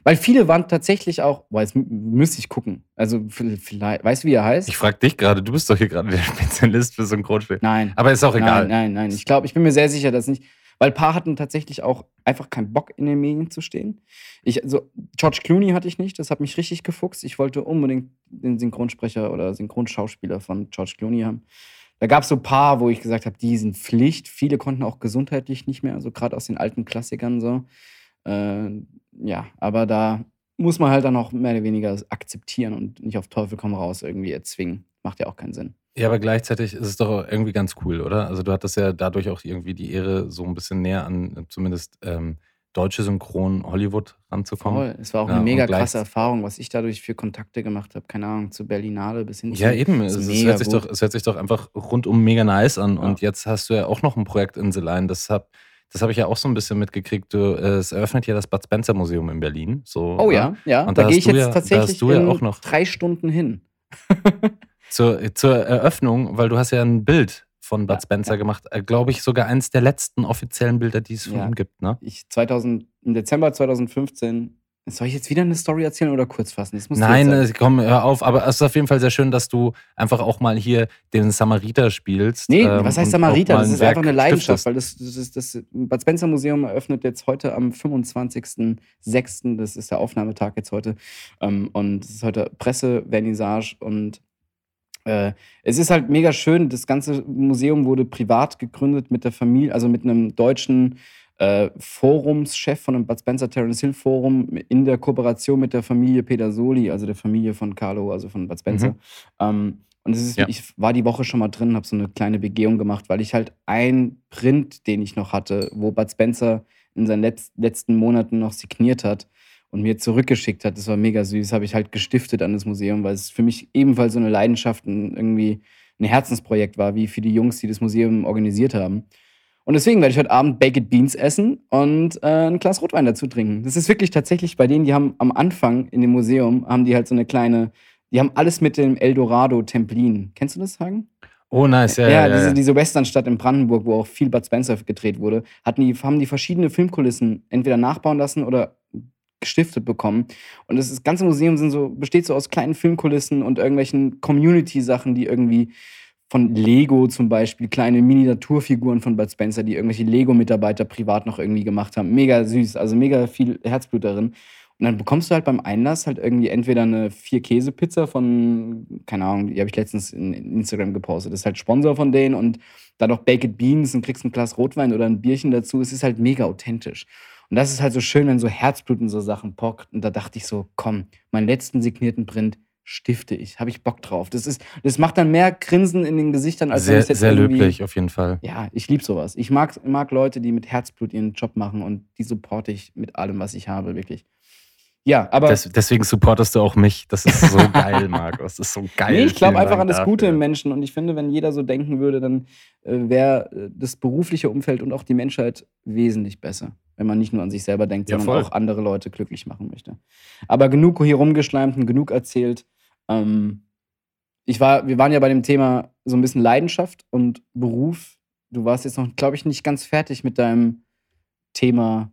Weil viele waren tatsächlich auch, boah, jetzt mü- müsste ich gucken. Also vielleicht, weißt du, wie er heißt? Ich frag dich gerade, du bist doch hier gerade der Spezialist für Synchronstimme. nein. Aber ist auch egal. Nein, nein, nein. Ich glaube, ich bin mir sehr sicher, dass nicht. Weil ein paar hatten tatsächlich auch einfach keinen Bock, in den Medien zu stehen. Ich, also, George Clooney hatte ich nicht, das hat mich richtig gefuchst. Ich wollte unbedingt den Synchronsprecher oder Synchronschauspieler von George Clooney haben. Da gab es so ein paar, wo ich gesagt habe, die sind Pflicht. Viele konnten auch gesundheitlich nicht mehr, also gerade aus den alten Klassikern so. Äh, ja, aber da muss man halt dann auch mehr oder weniger akzeptieren und nicht auf Teufel komm raus irgendwie erzwingen. Macht ja auch keinen Sinn. Ja, aber gleichzeitig ist es doch irgendwie ganz cool, oder? Also du hattest ja dadurch auch irgendwie die Ehre, so ein bisschen näher an zumindest ähm, deutsche Synchron Hollywood ranzukommen. Voll. Es war auch Ja, eine mega krasse Erfahrung, was ich dadurch für Kontakte gemacht habe. Keine Ahnung, zu Berlinale bis hin zu. Ja, eben. ist Es, es, hört sich gut. doch, es hört sich doch einfach rundum mega nice an. Ja. Und jetzt hast du ja auch noch ein Projekt in Selein. Das habe das hab ich ja auch so ein bisschen mitgekriegt. Du, äh, es eröffnet ja das Bud Spencer Museum in Berlin. So, Oh ne? ja, ja. Und da da gehe ich jetzt ja- tatsächlich ja in auch noch- drei Stunden hin. Zur, zur Eröffnung, weil du hast ja ein Bild von Bud Ja, Spencer ja. gemacht. Äh, Glaube ich sogar eins der letzten offiziellen Bilder, die es von Ja. ihm gibt. Ne? Ich 2000, im Dezember 2015. Soll ich jetzt wieder eine Story erzählen oder kurz fassen? Das Nein, äh, komm, hör auf. Aber es ist auf jeden Fall sehr schön, dass du einfach auch mal hier den Samariter spielst. Nee, ähm, was heißt Samariter? Das ein ist einfach Werk eine Leidenschaft, stiftest. weil das, das, ist, das Bad Spencer Museum eröffnet jetzt heute am 25.06., das ist der Aufnahmetag jetzt heute. Ähm, und es ist heute Presse-Vernissage und äh, es ist halt mega schön. Das ganze Museum wurde privat gegründet mit der Familie, also mit einem deutschen äh, Forumschef von dem Bud Spencer Terence Hill Forum in der Kooperation mit der Familie Pedersoli, also der Familie von Carlo, also von Bud Spencer. Mhm. Ähm, und es ist, Ja. ich war die Woche schon mal drin, habe so eine kleine Begehung gemacht, weil ich halt ein Print, den ich noch hatte, wo Bud Spencer in seinen letz letzten Monaten noch signiert hat und mir zurückgeschickt hat, das war mega süß, habe ich halt gestiftet an das Museum, weil es für mich ebenfalls so eine Leidenschaft und irgendwie ein Herzensprojekt war, wie für die Jungs, die das Museum organisiert haben. Und deswegen werde ich heute Abend Baked Beans essen und äh, ein Glas Rotwein dazu trinken. Das ist wirklich tatsächlich bei denen, die haben am Anfang in dem Museum, haben die halt so eine kleine, die haben alles mit dem Eldorado Templin. Kennst du das, Hagen? Oh, nice, ja. Ja, ja, diese, ja. diese Westernstadt in Brandenburg, wo auch viel Bud Spencer gedreht wurde, hatten die, haben die verschiedene Filmkulissen entweder nachbauen lassen oder gestiftet bekommen. Und das, ganze Museum so, besteht so aus kleinen Filmkulissen und irgendwelchen Community-Sachen, die irgendwie von Lego zum Beispiel, kleine Miniaturfiguren von Bud Spencer, die irgendwelche Lego-Mitarbeiter privat noch irgendwie gemacht haben. Mega süß, also mega viel Herzblut darin. Und dann bekommst du halt beim Einlass halt irgendwie entweder eine Vier-Käse-Pizza von, keine Ahnung, die habe ich letztens in Instagram gepostet. Das ist halt Sponsor von denen und dann noch Baked Beans und kriegst ein Glas Rotwein oder ein Bierchen dazu. Es ist halt mega authentisch. Und das ist halt so schön, wenn so Herzblut in so Sachen pockt. Und da dachte ich so, komm, meinen letzten signierten Print stifte ich. Habe ich Bock drauf. Das, ist, das macht dann mehr Grinsen in den Gesichtern, als wenn Sehr, es jetzt sehr löblich, auf jeden Fall. Ja, ich liebe sowas. Ich mag, mag Leute, die mit Herzblut ihren Job machen und die supporte ich mit allem, was ich habe, wirklich. Ja, aber Des, deswegen supportest du auch mich. Das ist so geil, Markus. Das ist so geil. nee, ich glaube einfach an das Gute im Menschen und ich finde, wenn jeder so denken würde, dann äh, wäre äh, das berufliche Umfeld und auch die Menschheit wesentlich besser, wenn man nicht nur an sich selber denkt, Ja, sondern voll. auch andere Leute glücklich machen möchte. Aber genug hier rumgeschleimt und genug erzählt. Ähm, ich war, wir waren ja bei dem Thema so ein bisschen Leidenschaft und Beruf. Du warst jetzt noch, glaube ich, nicht ganz fertig mit deinem Thema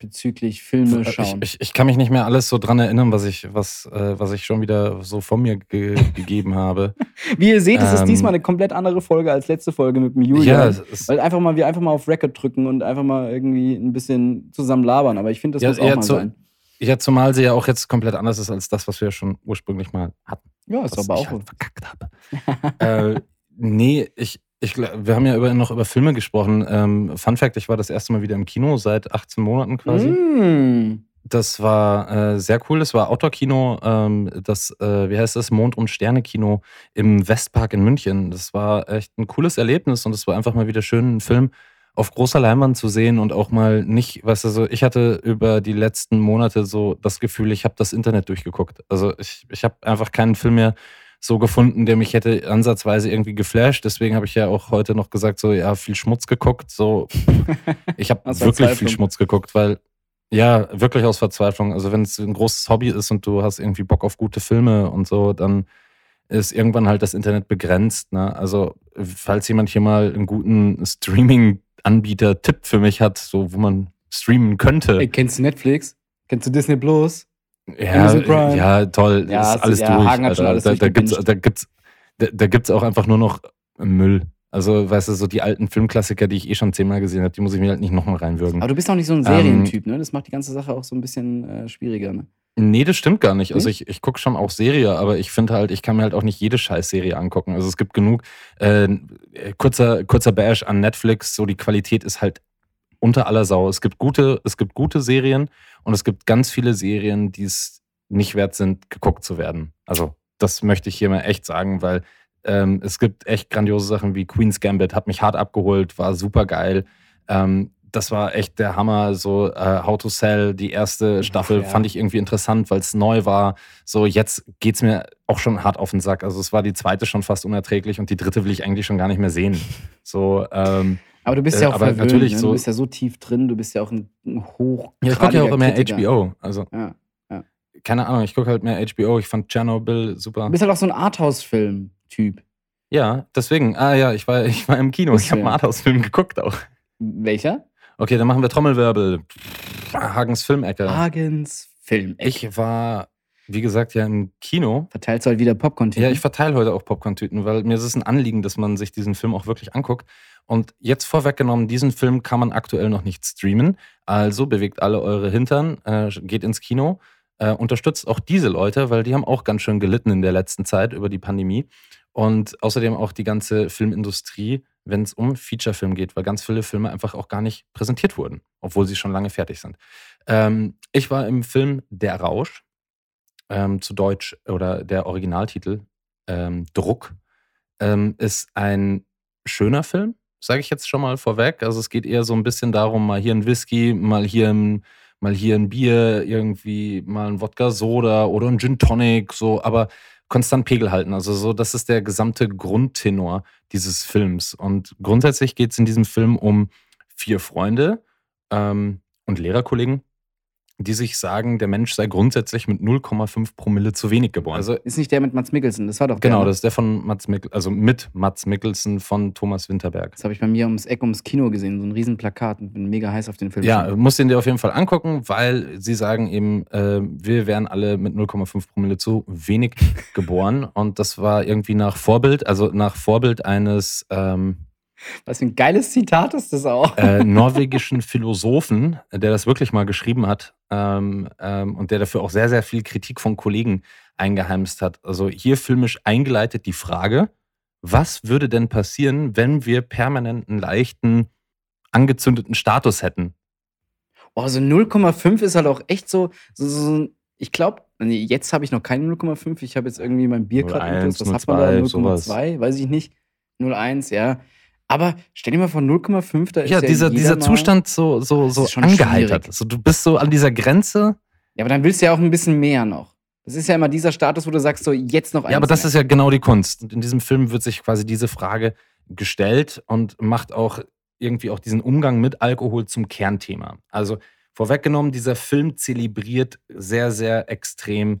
bezüglich Filme Ich, schauen. ich, ich kann mich nicht mehr alles so dran erinnern, was ich, was, äh, was ich schon wieder so von mir ge gegeben habe. Wie ihr seht, es ist Ähm, diesmal eine komplett andere Folge als letzte Folge mit dem Ja, Julian. ist, Weil einfach mal, wir einfach mal auf Record drücken und einfach mal irgendwie ein bisschen zusammen labern. Aber ich finde, das Ja, muss auch ja, mal zu- sein. Ja, zumal sie ja auch jetzt komplett anders ist als das, was wir schon ursprünglich mal hatten. Ja, ist aber ich auch. halt verkackt habe. äh, nee, ich, ich, wir haben ja über, noch über Filme gesprochen. Ähm, Fun Fact, ich war das erste Mal wieder im Kino seit 18 Monaten quasi. Mm. Das war äh, sehr cool. Das war Outdoor-Kino, ähm, das, äh, wie heißt das, Mond- und Sterne-Kino im Westpark in München. Das war echt ein cooles Erlebnis und es war einfach mal wieder schön, einen Film auf großer Leinwand zu sehen und auch mal nicht, weißt du, so, ich hatte über die letzten Monate so das Gefühl, ich habe das Internet durchgeguckt. Also ich, ich habe einfach keinen Film mehr so gefunden, der mich hätte ansatzweise irgendwie geflasht. Deswegen habe ich ja auch heute noch gesagt, so, ja, viel Schmutz geguckt. So, ich habe wirklich viel. Schmutz geguckt, weil ja, wirklich aus Verzweiflung. Also wenn es ein großes Hobby ist und du hast irgendwie Bock auf gute Filme und so, dann ist irgendwann halt das Internet begrenzt. Ne? Also falls jemand hier mal einen guten Streaming-Anbieter-Tipp für mich hat, so wo man streamen könnte. Ey, kennst du Netflix? Kennst du Disney Plus? ja, Prime. ja, toll. Ja, ist alles ja, durch. Alter. alles da, da gibt's, da gibt's, da, da gibt's auch einfach nur noch Müll. Also, weißt du, so die alten Filmklassiker, die ich eh schon zehnmal gesehen habe, die muss ich mir halt nicht nochmal reinwürgen. Aber du bist auch nicht so ein Ähm, Serientyp, ne? Das macht die ganze Sache auch so ein bisschen äh, schwieriger, ne? Nee, das stimmt gar nicht. Also ich, ich gucke schon auch Serie, aber ich finde halt, ich kann mir halt auch nicht jede Scheißserie angucken. Also es gibt genug. Äh, kurzer, kurzer Bash an Netflix, so die Qualität ist halt unter aller Sau. Es gibt gute, es gibt gute Serien und es gibt ganz viele Serien, die es nicht wert sind, geguckt zu werden. Also das möchte ich hier mal echt sagen, weil ähm, es gibt echt grandiose Sachen wie Queen's Gambit, hat mich hart abgeholt, war super geil. Ähm, das war echt der Hammer. So äh, How to Sell, die erste Staffel, ja. fand ich irgendwie interessant, weil es neu war. So jetzt geht's mir auch schon hart auf den Sack. Also es war die zweite schon fast unerträglich und die dritte will ich eigentlich schon gar nicht mehr sehen. So ähm, Aber du bist Äh, ja auch aber verwöhnt, natürlich ne? so- Du bist ja so tief drin, du bist ja auch ein, hoch. ja, ich gucke ja auch immer Kritiker. HBO. Also Ja. keine Ahnung, ich gucke halt mehr HBO. Ich fand Tschernobyl Du super. bist halt auch so ein Arthouse-Film-Typ. Ja, deswegen. Ah ja, ich war, ich war im Kino. Bist Ich habe du einen. Arthouse-Film geguckt auch. Welcher? Okay, dann machen wir Trommelwirbel. Hagens Filmecke. Hagens Film. Ich war, wie gesagt, ja im Kino. Verteilst du halt wieder popcorn Ja, ich verteile heute auch Popcorn-Tüten, weil mir ist es ein Anliegen, dass man sich diesen Film auch wirklich anguckt. Und jetzt vorweggenommen, diesen Film kann man aktuell noch nicht streamen. Also bewegt alle eure Hintern, äh, geht ins Kino, äh, unterstützt auch diese Leute, weil die haben auch ganz schön gelitten in der letzten Zeit über die Pandemie. Und außerdem auch die ganze Filmindustrie, wenn es um Featurefilm geht, weil ganz viele Filme einfach auch gar nicht präsentiert wurden, obwohl sie schon lange fertig sind. Ähm, ich war im Film Der Rausch, ähm, zu Deutsch oder der Originaltitel ähm, Druck, ähm, ist ein schöner Film, sage ich jetzt schon mal vorweg. Also es geht eher so ein bisschen darum, mal hier ein Whisky, mal hier ein, mal hier ein Bier, irgendwie mal ein Wodka Soda oder ein Gin Tonic, so, aber konstant Pegel halten. Also so, das ist der gesamte Grundtenor dieses Films. Und grundsätzlich geht es in diesem Film um vier Freunde ähm, und Lehrerkollegen, die sich sagen, der Mensch sei grundsätzlich mit 0,5 Promille zu wenig geboren. Also ist nicht der mit Mats Mikkelsen, das war doch genau, der. ne? das ist der von Mats Mikkelsen, also mit Mats Mikkelsen von Thomas Winterberg. Das habe ich bei mir ums Eck ums Kino gesehen, so ein riesen Plakat und bin mega heiß auf den Film. Ja, musst den dir auf jeden Fall angucken, weil sie sagen eben, äh, wir wären alle mit 0,5 Promille zu wenig geboren. Und das war irgendwie nach Vorbild, also nach Vorbild eines ähm, Was für ein geiles Zitat ist das auch. äh, norwegischen Philosophen, der das wirklich mal geschrieben hat ähm, ähm, und der dafür auch sehr, sehr viel Kritik von Kollegen eingeheimst hat. Also hier filmisch eingeleitet die Frage, was würde denn passieren, wenn wir permanent einen leichten, angezündeten Status hätten? Oh, so 0,5 ist halt auch echt so, so, so ich glaube, nee, jetzt habe ich noch keine 0,5. Ich habe jetzt irgendwie mein Bier gerade 0,1, Was hat man da? 0,2, sowas. 0,2? Weiß ich nicht. 0,1, ja. Aber stell dir mal vor, 0,5, da ist Ja, ja dieser, dieser Zustand so, so, so angeheitert. schwierig. So, du bist so an dieser Grenze. Ja, aber dann willst du ja auch ein bisschen mehr noch. Das ist ja immer dieser Status, wo du sagst, so jetzt noch eins. Ja, aber das mehr. ist ja genau die Kunst. Und in diesem Film wird sich quasi diese Frage gestellt und macht auch irgendwie auch diesen Umgang mit Alkohol zum Kernthema. Also vorweggenommen, dieser Film zelebriert sehr, sehr extrem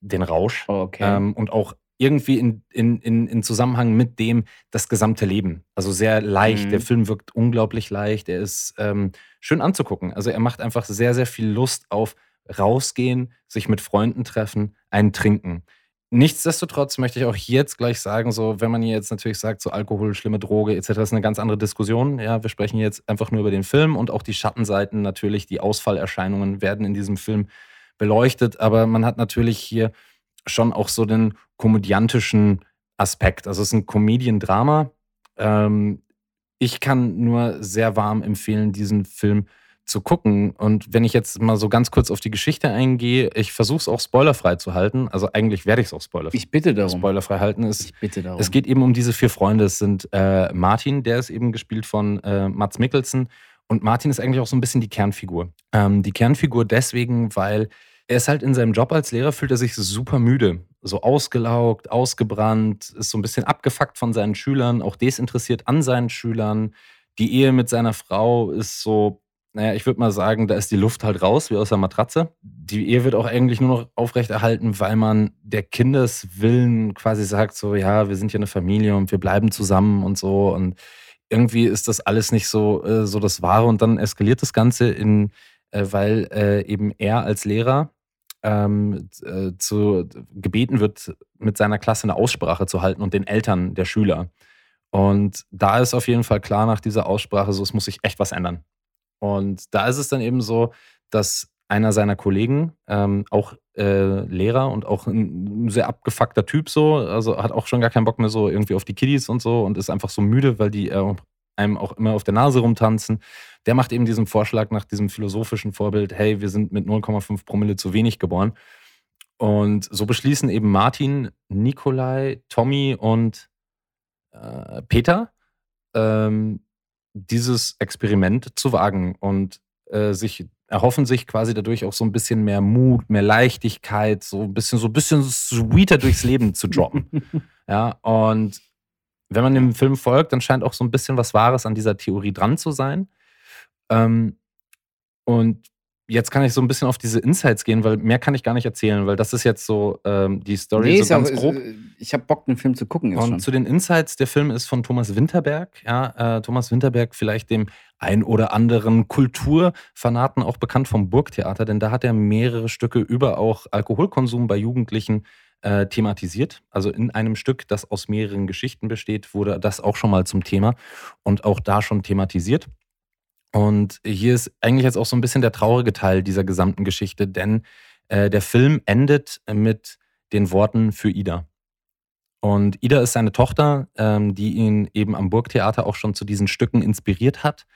den Rausch okay. ähm, und auch irgendwie in, in, in, in Zusammenhang mit dem das gesamte Leben. Also sehr leicht. Mhm. Der Film wirkt unglaublich leicht. Er ist ähm, schön anzugucken. Also er macht einfach sehr, sehr viel Lust auf rausgehen, sich mit Freunden treffen, einen trinken. Nichtsdestotrotz möchte ich auch jetzt gleich sagen, so wenn man hier jetzt natürlich sagt, so Alkohol, schlimme Droge etc., ist eine ganz andere Diskussion. Ja, wir sprechen jetzt einfach nur über den Film und auch die Schattenseiten natürlich, die Ausfallerscheinungen werden in diesem Film beleuchtet, aber man hat natürlich hier schon auch so den komödiantischen Aspekt. Also es ist ein Comedian-Drama. Ähm, ich kann nur sehr warm empfehlen, diesen Film zu gucken. Und wenn ich jetzt mal so ganz kurz auf die Geschichte eingehe, ich versuche es auch spoilerfrei zu halten. Also eigentlich werde ich es auch spoilerfrei, ich bitte darum. spoilerfrei halten. Es, Ich bitte darum. es geht eben um diese vier Freunde. Es sind äh, Martin, der ist eben gespielt von äh, Mats Mikkelsen. Und Martin ist eigentlich auch so ein bisschen die Kernfigur. Ähm, die Kernfigur deswegen, weil er ist halt in seinem Job als Lehrer, fühlt er sich super müde. So ausgelaugt, ausgebrannt, ist so ein bisschen abgefuckt von seinen Schülern, auch desinteressiert an seinen Schülern. Die Ehe mit seiner Frau ist so, naja, ich würde mal sagen, da ist die Luft halt raus, wie aus der Matratze. Die Ehe wird auch eigentlich nur noch aufrechterhalten, weil man der Kindeswillen quasi sagt, so, ja, wir sind hier eine Familie und wir bleiben zusammen und so. Und irgendwie ist das alles nicht so, äh, so das Wahre. Und dann eskaliert das Ganze in, äh, weil äh, eben er als Lehrer ähm, äh, zu, gebeten wird, mit seiner Klasse eine Aussprache zu halten und den Eltern der Schüler. Und da ist auf jeden Fall klar nach dieser Aussprache so, es muss sich echt was ändern. Und da ist es dann eben so, dass einer seiner Kollegen, ähm, auch äh, Lehrer und auch ein sehr abgefuckter Typ so, also hat auch schon gar keinen Bock mehr so irgendwie auf die Kiddies und so und ist einfach so müde, weil die äh, einem auch immer auf der Nase rumtanzen. Der macht eben diesen Vorschlag nach diesem philosophischen Vorbild, hey, wir sind mit 0,5 Promille zu wenig geboren. Und so beschließen eben Martin, Nikolai, Tommy und äh, Peter, ähm, dieses Experiment zu wagen und äh, sich erhoffen sich quasi dadurch auch so ein bisschen mehr Mut, mehr Leichtigkeit, so ein bisschen so ein bisschen sweeter durchs Leben zu droppen. ja, und wenn man dem Film folgt, dann scheint auch so ein bisschen was Wahres an dieser Theorie dran zu sein. Ähm, und jetzt kann ich so ein bisschen auf diese Insights gehen, weil mehr kann ich gar nicht erzählen, weil das ist jetzt so ähm, die Story nee, so ja auch, ganz grob. ist, äh, ich habe Bock, den Film zu gucken Und schon. zu den Insights, der Film ist von Thomas Winterberg. Ja, äh, Thomas Winterberg, vielleicht dem ein oder anderen Kulturfanaten auch bekannt vom Burgtheater, denn da hat er mehrere Stücke über auch Alkoholkonsum bei Jugendlichen äh, thematisiert. Also in einem Stück, das aus mehreren Geschichten besteht, wurde das auch schon mal zum Thema und auch da schon thematisiert. Und hier ist eigentlich jetzt auch so ein bisschen der traurige Teil dieser gesamten Geschichte, denn äh, der Film endet mit den Worten für Ida. Und Ida ist seine Tochter, ähm, die ihn eben am Burgtheater auch schon zu diesen Stücken inspiriert hat.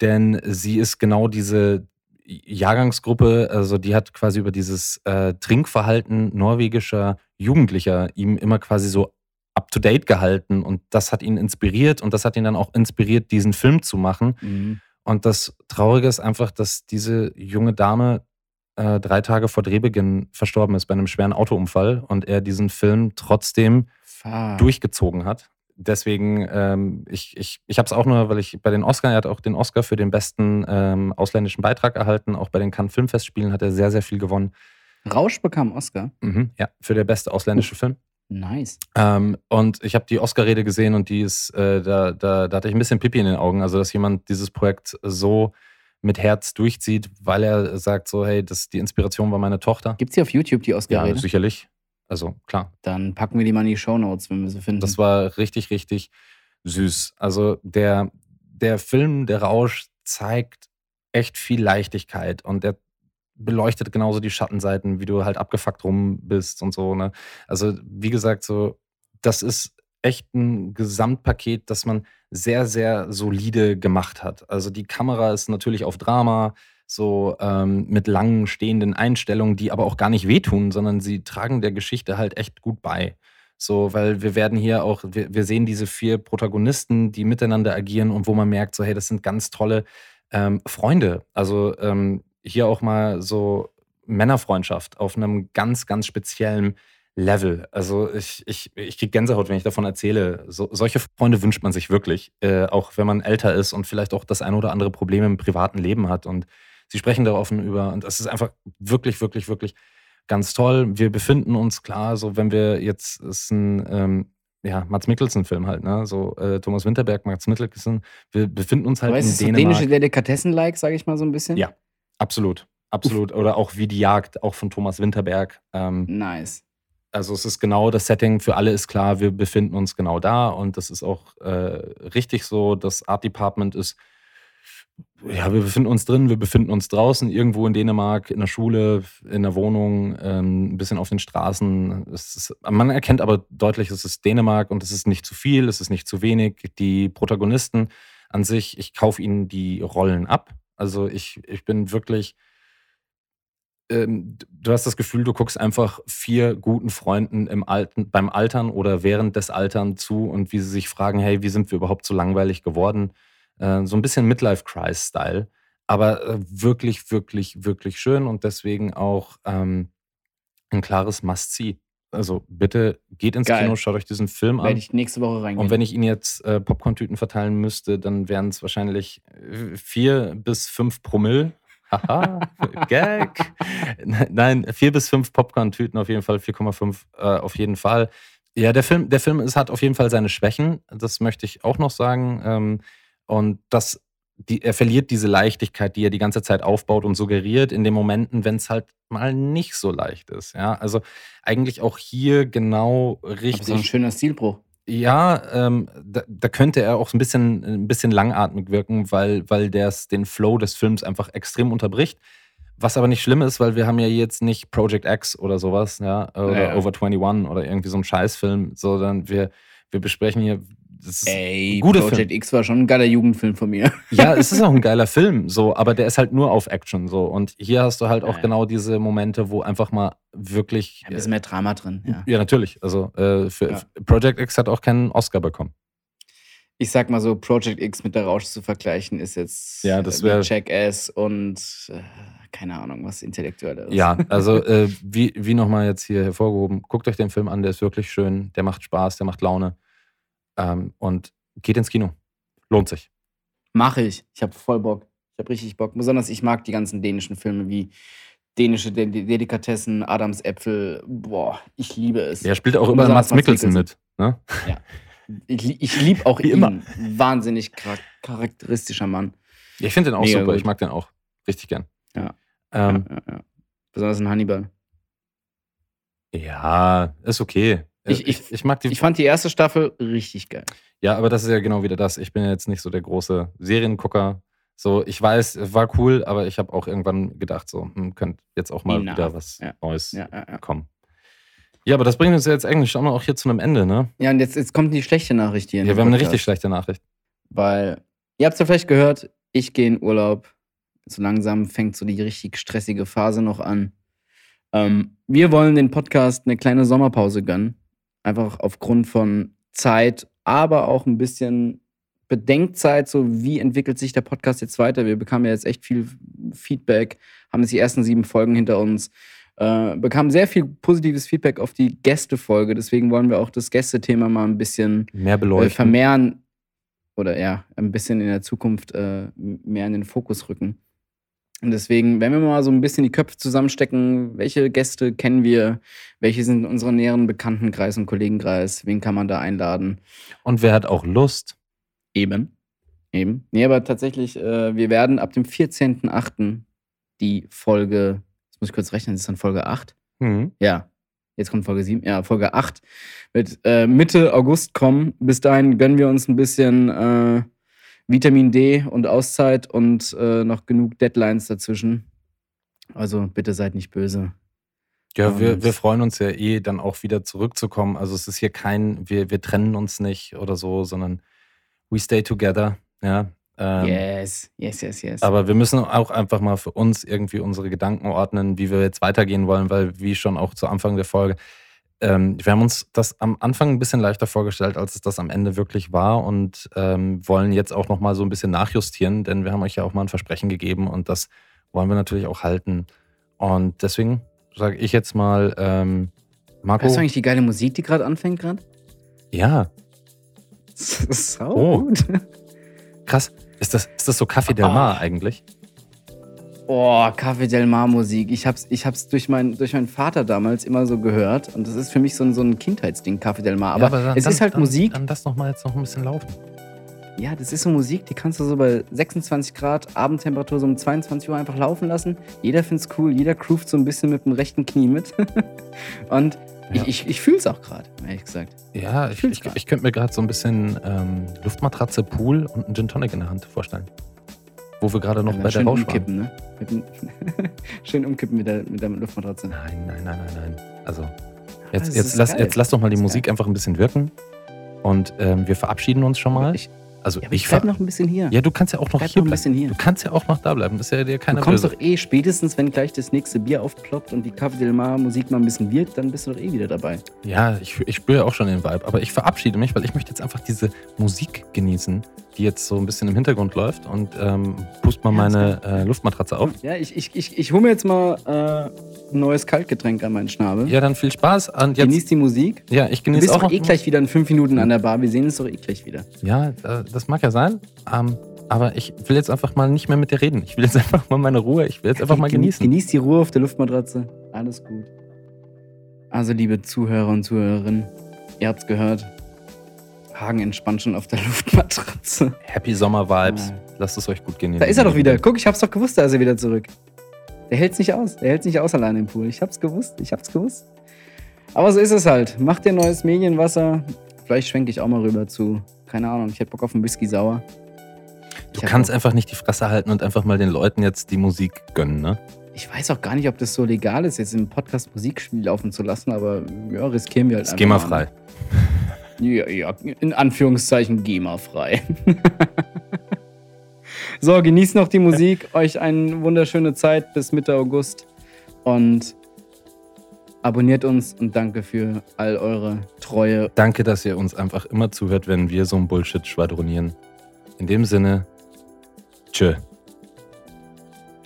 Denn sie ist genau diese Jahrgangsgruppe, also die hat quasi über dieses äh, Trinkverhalten norwegischer Jugendlicher ihm immer quasi so up-to-date gehalten. Und das hat ihn inspiriert und das hat ihn dann auch inspiriert, diesen Film zu machen. Mhm. Und das Traurige ist einfach, dass diese junge Dame äh, drei Tage vor Drehbeginn verstorben ist bei einem schweren Autounfall und er diesen Film trotzdem Fuck. durchgezogen hat. Deswegen, ähm, ich, ich, ich habe es auch nur, weil ich bei den Oscar, er hat auch den Oscar für den besten ähm, ausländischen Beitrag erhalten. Auch bei den Cannes Filmfestspielen hat er sehr, sehr viel gewonnen. Rausch bekam Oscar. Mhm, ja, für der beste ausländische Film. Nice. Ähm, und ich habe die Oscar-Rede gesehen und die ist, äh, da, da, da hatte ich ein bisschen Pipi in den Augen. Also, dass jemand dieses Projekt so mit Herz durchzieht, weil er sagt so, hey, das, die Inspiration war meine Tochter. Gibt's hier auf YouTube die Ja, Oscar-Rede? sicherlich. Also, klar. Dann packen wir die mal in die Shownotes, wenn wir sie finden. Das war richtig, richtig süß. Also der, der Film, der Rausch, zeigt echt viel Leichtigkeit und der beleuchtet genauso die Schattenseiten, wie du halt abgefuckt rum bist und so. Ne? Also, wie gesagt, so, das ist echt ein Gesamtpaket, das man sehr, sehr solide gemacht hat. Also die Kamera ist natürlich auf Drama, so ähm, mit langen stehenden Einstellungen, die aber auch gar nicht wehtun, sondern sie tragen der Geschichte halt echt gut bei. So, weil wir werden hier auch, wir, wir sehen diese vier Protagonisten, die miteinander agieren und wo man merkt, so, hey, das sind ganz tolle ähm, Freunde. Also ähm, hier auch mal so Männerfreundschaft auf einem ganz, ganz speziellen Level. Also ich, ich, ich kriege Gänsehaut, wenn ich davon erzähle. So, solche Freunde wünscht man sich wirklich, äh, auch wenn man älter ist und vielleicht auch das ein oder andere Problem im privaten Leben hat. Und sie sprechen da offen über. Und das ist einfach wirklich, wirklich, wirklich ganz toll. Wir befinden uns klar, so wenn wir jetzt, es ist ein ähm, ja, Mats Mikkelsen-Film halt, ne? So äh, Thomas Winterberg, Mats Mikkelsen. Wir befinden uns halt ist in Dänemark. dänische Delikatessen-like, sage ich mal so ein bisschen? Ja. Absolut, absolut. Oder auch wie die Jagd, auch von Thomas Winterberg. Ähm, Nice. also es ist genau das Setting, für alle ist klar, wir befinden uns genau da und das ist auch äh, richtig so. Das Art Department ist, ja, wir befinden uns drin, wir befinden uns draußen, irgendwo in Dänemark, in der Schule, in der Wohnung, ähm, ein bisschen auf den Straßen. Ist, man erkennt aber deutlich, es ist Dänemark und es ist nicht zu viel, es ist nicht zu wenig. Die Protagonisten an sich, ich kaufe ihnen die Rollen ab. Also ich, ich bin wirklich ähm, du hast das Gefühl, du guckst einfach vier guten Freunden im Alten, beim Altern oder während des Altern zu und wie sie sich fragen, hey, wie sind wir überhaupt so langweilig geworden? Äh, so ein bisschen Midlife-Crisis-Style, aber äh, wirklich, wirklich, wirklich schön und deswegen auch ähm, ein klares Must-See. Also bitte geht ins Geil. Kino, schaut euch diesen Film an. Werde ich nächste Woche reingehen. Und wenn ich Ihnen jetzt äh, Popcorn-Tüten verteilen müsste, dann wären es wahrscheinlich äh, vier bis fünf Promille. Haha, Gag. Nein, vier bis fünf Popcorn-Tüten auf jeden Fall, 4,5 äh, auf jeden Fall. Ja, der Film, der Film ist, hat auf jeden Fall seine Schwächen. Das möchte ich auch noch sagen. Ähm, und das, die, er verliert diese Leichtigkeit, die er die ganze Zeit aufbaut und suggeriert in den Momenten, wenn es halt mal nicht so leicht ist. Ja, also eigentlich auch hier genau Aber richtig. so ein schöner Stilbruch. Ja, ähm, da, da könnte er auch ein bisschen, ein bisschen langatmig wirken, weil, weil der den Flow des Films einfach extrem unterbricht. Was aber nicht schlimm ist, weil wir haben ja jetzt nicht Project X oder sowas, ja, oder Ja, ja. Over 21 oder irgendwie so ein Scheißfilm, sondern wir, wir besprechen hier. Das ist Ey, guter Project Film. X war schon ein geiler Jugendfilm von mir. Ja, es ist auch ein geiler Film, so, aber der ist halt nur auf Action so. Und hier hast du halt auch Ja. genau diese Momente, wo einfach mal wirklich. Ein bisschen mehr Drama drin, ja. ja, natürlich. Also äh, für Ja. Project X hat auch keinen Oscar bekommen. Ich sag mal so, Project X mit der Rausch zu vergleichen, ist jetzt Ja, das wär- Jackass und äh, keine Ahnung, was intellektuell ist. Ja, also äh, wie, wie nochmal jetzt hier hervorgehoben, guckt euch den Film an, der ist wirklich schön, der macht Spaß, der macht Laune. Ähm, und geht ins Kino. Lohnt sich. Mache ich. Ich habe voll Bock. Ich habe richtig Bock. Besonders ich mag die ganzen dänischen Filme wie dänische De De- Delikatessen, Adams Äpfel. Boah, ich liebe es. Der spielt auch immer Mats Mikkelsen mit. Ne? Ich, li- ich liebe auch Wie ihn. immer. Wahnsinnig char charakteristischer Mann. Ja, ich finde den auch Mega super, gut. ich mag den auch. Richtig gern. Ja. Ähm, ja, ja, ja. Besonders in Hannibal. ja. ist okay. Ich- ich- ich mag die. Ich fand die erste Staffel richtig geil. Ja, aber das ist ja genau wieder das. Ich bin ja jetzt nicht so der große Seriengucker. So, ich weiß, es war cool, aber ich habe auch irgendwann gedacht, so, hm, könnte jetzt auch mal Enough. wieder was Ja. Neues Ja, ja, kommen. Ja, aber das bringt uns ja jetzt eigentlich schon auch hier zu einem Ende, ne? ja und jetzt, jetzt kommt die schlechte Nachricht hier. Ja, wir haben eine Podcast. richtig schlechte Nachricht. Weil, ihr habt es ja vielleicht gehört, ich gehe in Urlaub. So langsam fängt so die richtig stressige Phase noch an. Ähm, wir wollen den Podcast eine kleine Sommerpause gönnen. Einfach aufgrund von Zeit, aber auch ein bisschen Bedenkzeit, so wie entwickelt sich der Podcast jetzt weiter. Wir bekamen ja jetzt echt viel Feedback, haben jetzt die ersten sieben Folgen hinter uns. Äh, bekamen sehr viel positives Feedback auf die Gästefolge. Deswegen wollen wir auch das Gästethema mal ein bisschen Mehr äh, beleuchten. vermehren oder ja, ein bisschen in der Zukunft äh, mehr in den Fokus rücken. Und deswegen, wenn wir mal so ein bisschen die Köpfe zusammenstecken, welche Gäste kennen wir, welche sind in unserem näheren Bekanntenkreis und Kollegenkreis, wen kann man da einladen? Und wer hat auch Lust? Eben. Eben. Nee, aber tatsächlich, äh, wir werden ab dem 14.08. die Folge, jetzt muss ich kurz rechnen, das ist dann Folge 8. Hm. Ja, jetzt kommt Folge 7. Ja, Folge 8 wird äh, Mitte August kommen. Bis dahin gönnen wir uns ein bisschen äh, Vitamin D und Auszeit und äh, noch genug Deadlines dazwischen. Also bitte seid nicht böse. Ja, wir, wir freuen uns ja eh, dann auch wieder zurückzukommen. Also es ist hier kein, wir, wir trennen uns nicht oder so, sondern we stay together. Ja. Ähm, yes, yes, yes, yes. Aber wir müssen auch einfach mal für uns irgendwie unsere Gedanken ordnen, wie wir jetzt weitergehen wollen, weil wie schon auch zu Anfang der Folge, ähm, wir haben uns das am Anfang ein bisschen leichter vorgestellt, als es das am Ende wirklich war und ähm, wollen jetzt auch noch mal so ein bisschen nachjustieren, denn wir haben euch ja auch mal ein Versprechen gegeben und das wollen wir natürlich auch halten. Und deswegen sage ich jetzt mal, ähm, Marco, weißt du eigentlich die geile Musik, die gerade anfängt gerade? ja, Sau Oh. gut. krass. Ist das, ist das so Café Del Mar eigentlich? Oh, Café Del Mar Musik. Ich hab's, ich hab's durch, mein, durch meinen Vater damals immer so gehört. Und das ist für mich so ein, so ein Kindheitsding, Café Del Mar. Aber, dann- es dann- ist halt dann, Musik. Dann lass noch mal jetzt noch ein bisschen laufen. Ja, das ist so Musik, die kannst du so bei 26 Grad Abendtemperatur so um 22 Uhr einfach laufen lassen. Jeder find's cool, jeder groovt so ein bisschen mit dem rechten Knie mit. Und Ja. ich, ich, ich fühl's auch gerade, ehrlich gesagt. Ja, ich, ich, grad. ich könnte mir gerade so ein bisschen ähm, Luftmatratze, Pool und einen Gin Tonic in der Hand vorstellen. Wo wir gerade noch Ja, bei der Rausch waren. umkippen, ne? Mit dem schön umkippen mit der, mit der Luftmatratze. Nein, nein, nein, nein, nein. Also, das jetzt, ist jetzt, lass, geil. jetzt lass doch mal die Das Musik geil. einfach ein bisschen wirken. Und ähm, wir verabschieden uns schon mal. Ich, also, ja, ich ver- bleib noch ein bisschen hier. Ja, du kannst ja auch noch bleib hier noch ein bisschen hier. Du kannst ja auch noch da bleiben. Ist ja dir keiner Du kommst böse. doch eh spätestens, wenn gleich das nächste Bier aufploppt und die Café Del Mar Musik mal ein bisschen wirkt, dann bist du doch eh wieder dabei. Ja, ich, ich spüre ja auch schon den Vibe. Aber ich verabschiede mich, weil ich möchte jetzt einfach diese Musik genießen, die jetzt so ein bisschen im Hintergrund läuft. Und ähm, pust mal meine äh, Luftmatratze auf. Ja, ich, ich, ich, ich hole mir jetzt mal äh, ein neues Kaltgetränk an meinen Schnabel. Ja, dann viel Spaß. Und jetzt, Genieß die Musik. ja, ich Du genieße bist auch doch eh gleich wieder in fünf Minuten an der Bar. Wir sehen uns doch eh gleich wieder. Ja, das mag ja sein. Ähm, aber ich will jetzt einfach mal nicht mehr mit dir reden. Ich will jetzt einfach mal meine Ruhe. Ich will jetzt einfach mal Genieß- genießen. Genieß die Ruhe auf der Luftmatratze. Alles gut. Also, liebe Zuhörer und Zuhörerinnen, ihr habt's gehört. Hagen entspannt schon auf der Luftmatratze. Happy Sommer Vibes. Ja. Lasst es euch gut gehen. Da ist er doch wieder. Guck, ich hab's doch gewusst, da ist er wieder zurück. Der hält's nicht aus. Der hält's nicht aus alleine im Pool. Ich hab's gewusst. Ich hab's gewusst. Aber so ist es halt. Mach dir neues Medienwasser. Vielleicht schwenke ich auch mal rüber zu. Keine Ahnung, ich hätte Bock auf einen Whisky sauer. Du kannst Bock- einfach nicht die Fresse halten und einfach mal den Leuten jetzt die Musik gönnen, ne? Ich weiß auch gar nicht, ob das so legal ist, jetzt im Podcast Musikspiel laufen zu lassen, aber ja, riskieren wir halt Ist GEMA mal. frei. Ja, ja, in Anführungszeichen GEMA-frei. so, genießt noch die Musik. Euch eine wunderschöne Zeit bis Mitte August. Und abonniert uns und danke für all eure Treue. Danke, dass ihr uns einfach immer zuhört, wenn wir so ein Bullshit schwadronieren. In dem Sinne, tschö.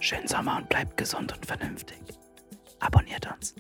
Schönen Sommer und bleibt gesund und vernünftig. Abonniert uns.